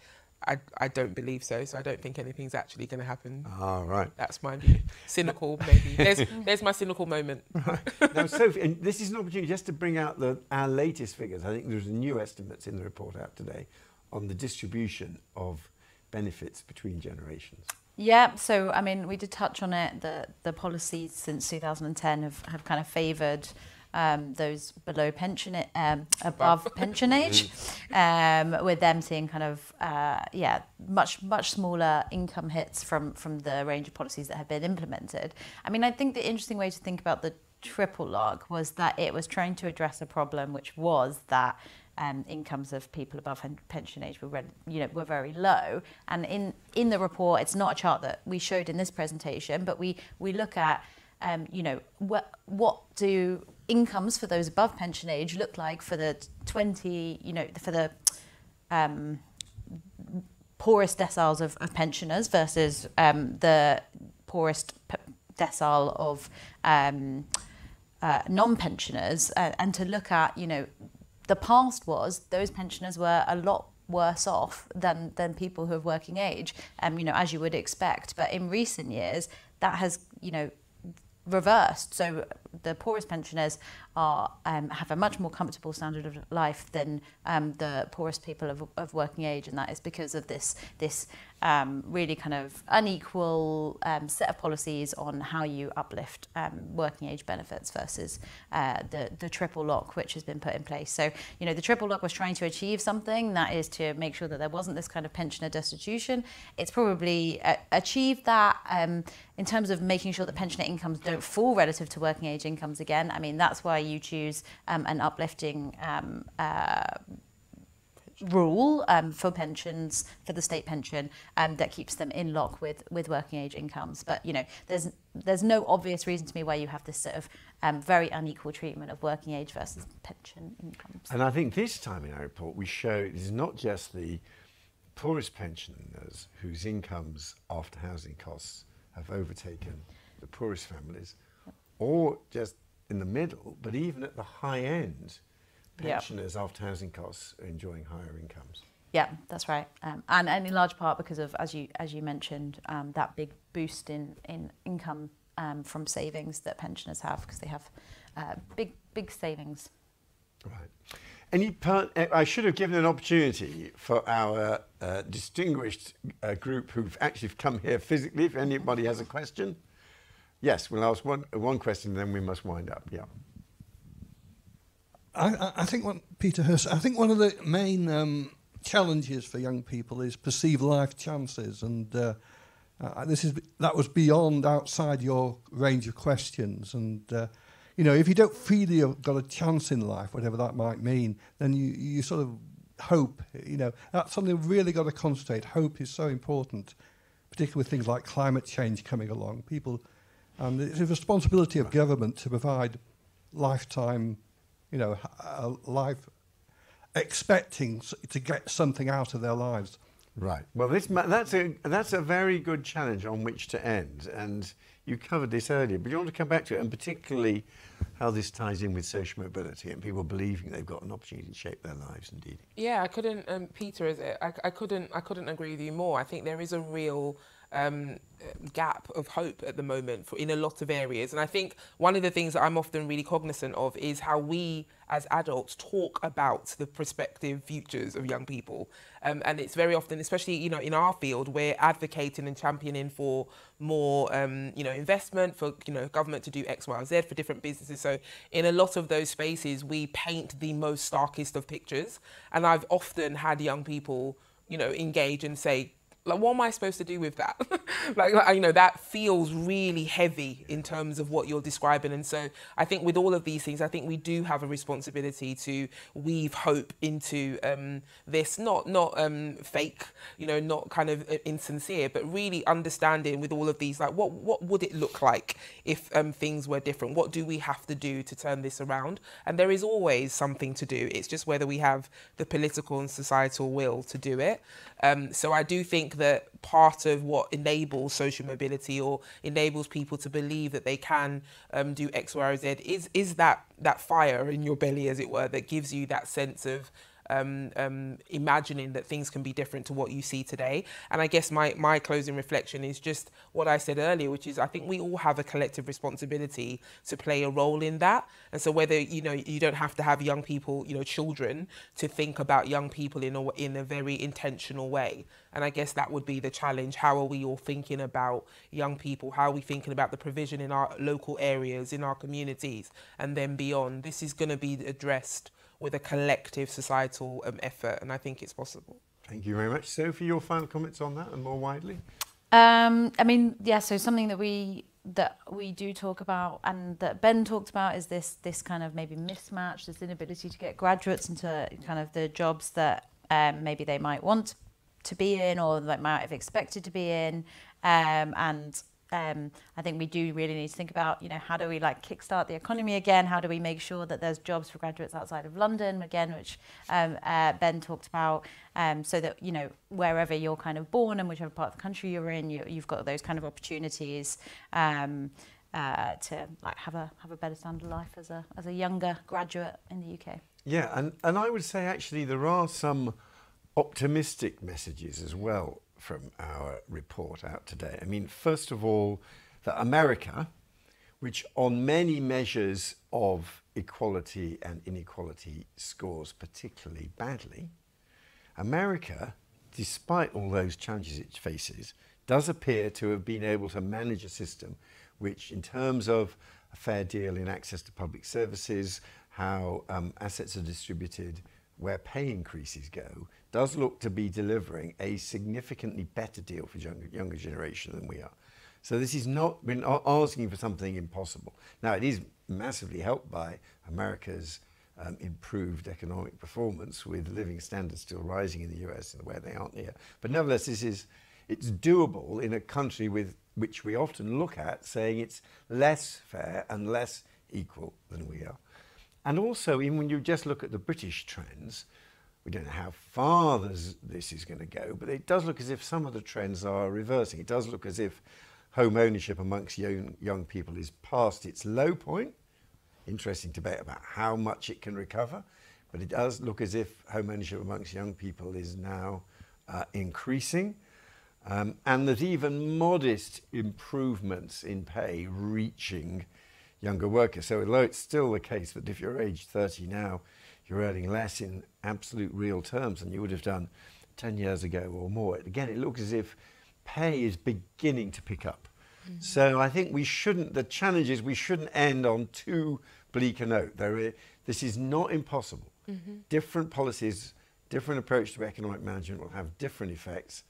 I, I don't believe so. So I don't think anything's actually going to happen. oh All right. That's my view. Cynical, maybe. There's, there's my cynical moment. Right. Now, Sophie, and this is an opportunity just to bring out the, our latest figures. I think there's new estimates in the report out today on the distribution of benefits between generations. Yeah, so I mean, we did touch on it. The the policies since 2010 have, have kind of favoured um, those below pension, um, above pension age, um, with them seeing kind of uh, yeah much much smaller income hits from from the range of policies that have been implemented. I mean, I think the interesting way to think about the triple lock was that it was trying to address a problem, which was that um, incomes of people above pension age were, you know, were very low. And in, in the report, it's not a chart that we showed in this presentation, but we, we look at, um, you know, what, what do incomes for those above pension age look like for the 20, you know, for the um, poorest deciles of, of pensioners versus um, the poorest decile of um, uh, non-pensioners, uh, and to look at, you know, the past was those pensioners were a lot worse off than than people who are working age, um, you know, as you would expect. But in recent years, that has, you know, reversed. So the poorest pensioners are um, have a much more comfortable standard of life than um, the poorest people of, of working age, and that is because of this this um, really kind of unequal um, set of policies on how you uplift um, working age benefits versus uh, the the triple lock which has been put in place. So you know the triple lock was trying to achieve something that is to make sure that there wasn't this kind of pensioner destitution. It's probably uh, achieved that um, in terms of making sure that pensioner incomes don't fall relative to working age incomes again. I mean that's why you choose um, an uplifting um, uh, rule um, for pensions for the state pension um, that keeps them in lock with with working age incomes. But you know, there's there's no obvious reason to me why you have this sort of um, very unequal treatment of working age versus pension incomes. And I think this time in our report we show it is not just the poorest pensioners whose incomes after housing costs have overtaken the poorest families, or just in the middle, but even at the high end, pensioners yep. after housing costs are enjoying higher incomes. Yeah, that's right, um, and, and in large part because of as you as you mentioned um, that big boost in in income um, from savings that pensioners have because they have uh, big big savings. Right. Any part, I should have given an opportunity for our uh, distinguished uh, group who've actually come here physically. If anybody has a question, yes, we'll ask one one question, then we must wind up. Yeah. I, I think what Peter Hurst, I think one of the main um, challenges for young people is perceived life chances, and uh, uh, this is that was beyond outside your range of questions. And uh, you know, if you don't feel you've got a chance in life, whatever that might mean, then you you sort of hope. You know, that's something we've really got to concentrate. Hope is so important, particularly with things like climate change coming along. People, and it's a responsibility of government to provide lifetime you know, a life expecting to get something out of their lives. Right. Well, this that's a that's a very good challenge on which to end, and you covered this earlier, but you want to come back to it, and particularly how this ties in with social mobility and people believing they've got an opportunity to shape their lives. Indeed. Yeah, I couldn't, um, Peter. Is it? I, I couldn't. I couldn't agree with you more. I think there is a real um, gap of hope at the moment for in a lot of areas. And I think one of the things that I'm often really cognizant of is how we as adults talk about the prospective futures of young people. Um, and it's very often, especially you know in our field, we're advocating and championing for more um, you know investment for you know government to do X, Y, or Z for different businesses. So in a lot of those spaces, we paint the most starkest of pictures. And I've often had young people you know engage and say like what am i supposed to do with that? Like, like you know that feels really heavy in terms of what you're describing. And so i think with all of these things i think we do have a responsibility to weave hope into um, this. Not not um, fake you know not kind of uh, insincere but really understanding with all of these like what what would it look like if um, things were different? What do we have to do to turn this around? And there is always something to do. It's just whether we have the political and societal will to do it. Um, so I do think that part of what enables social mobility or enables people to believe that they can um, do X, Y, or Z is is that that fire in your belly, as it were, that gives you that sense of um, um, imagining that things can be different to what you see today. And I guess my, my closing reflection is just what I said earlier, which is I think we all have a collective responsibility to play a role in that. And so whether, you know, you don't have to have young people, you know, children to think about young people in a, in a very intentional way. And I guess that would be the challenge. How are we all thinking about young people? How are we thinking about the provision in our local areas, in our communities, and then beyond? This is going to be addressed with a collective societal um, effort, and I think it's possible. Thank you very much. Sophie, your final comments on that and more widely? Um, I mean, yeah, so something that we that we do talk about and that Ben talked about is this this kind of maybe mismatch, this inability to get graduates into kind of the jobs that um, maybe they might want to be in or they might have expected to be in, um, and um, I think we do really need to think about, you know, how do we like kickstart the economy again? How do we make sure that there's jobs for graduates outside of London again, which um, uh, Ben talked about, um, so that you know wherever you're kind of born and whichever part of the country you're in, you, you've got those kind of opportunities. Um, uh, to like have a have a better standard of life as a as a younger graduate in the UK. Yeah, and, and I would say actually there are some optimistic messages as well from our report out today. I mean, first of all, that America, which on many measures of equality and inequality scores particularly badly, America, despite all those challenges it faces, does appear to have been able to manage a system which, in terms of a fair deal in access to public services, how um, assets are distributed, where pay increases go, does look to be delivering a significantly better deal for younger, younger generation than we are. So this is not we're not asking for something impossible. Now it is massively helped by America's um, improved economic performance, with living standards still rising in the US in a way they aren't here. But nevertheless, this is it's doable in a country with which we often look at, saying it's less fair and less equal than we are. And also, even when you just look at the British trends, we don't know how far this, this is going to go, but it does look as if some of the trends are reversing. It does look as if home ownership amongst young, young people is past its low point. Interesting debate about how much it can recover, but it does look as if home ownership amongst young people is now uh, increasing. Um, and that even modest improvements in pay reaching younger workers. So, although it's still the case that if you're age 30 now, you're earning less in absolute real terms than you would have done 10 years ago or more. Again, it looks as if pay is beginning to pick up. Mm-hmm. So I think we shouldn't, the challenge is we shouldn't end on too bleak a note. There is, this is not impossible. Mm-hmm. Different policies, different approach to economic management will have different effects.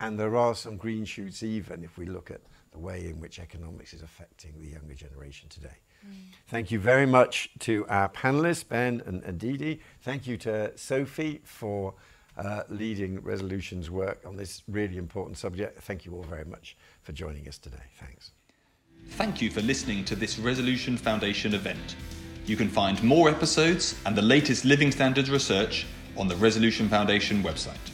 And there are some green shoots even if we look at the way in which economics is affecting the younger generation today. Thank you very much to our panelists, Ben and, and Didi. Thank you to Sophie for uh, leading Resolution's work on this really important subject. Thank you all very much for joining us today. Thanks. Thank you for listening to this Resolution Foundation event. You can find more episodes and the latest living standards research on the Resolution Foundation website.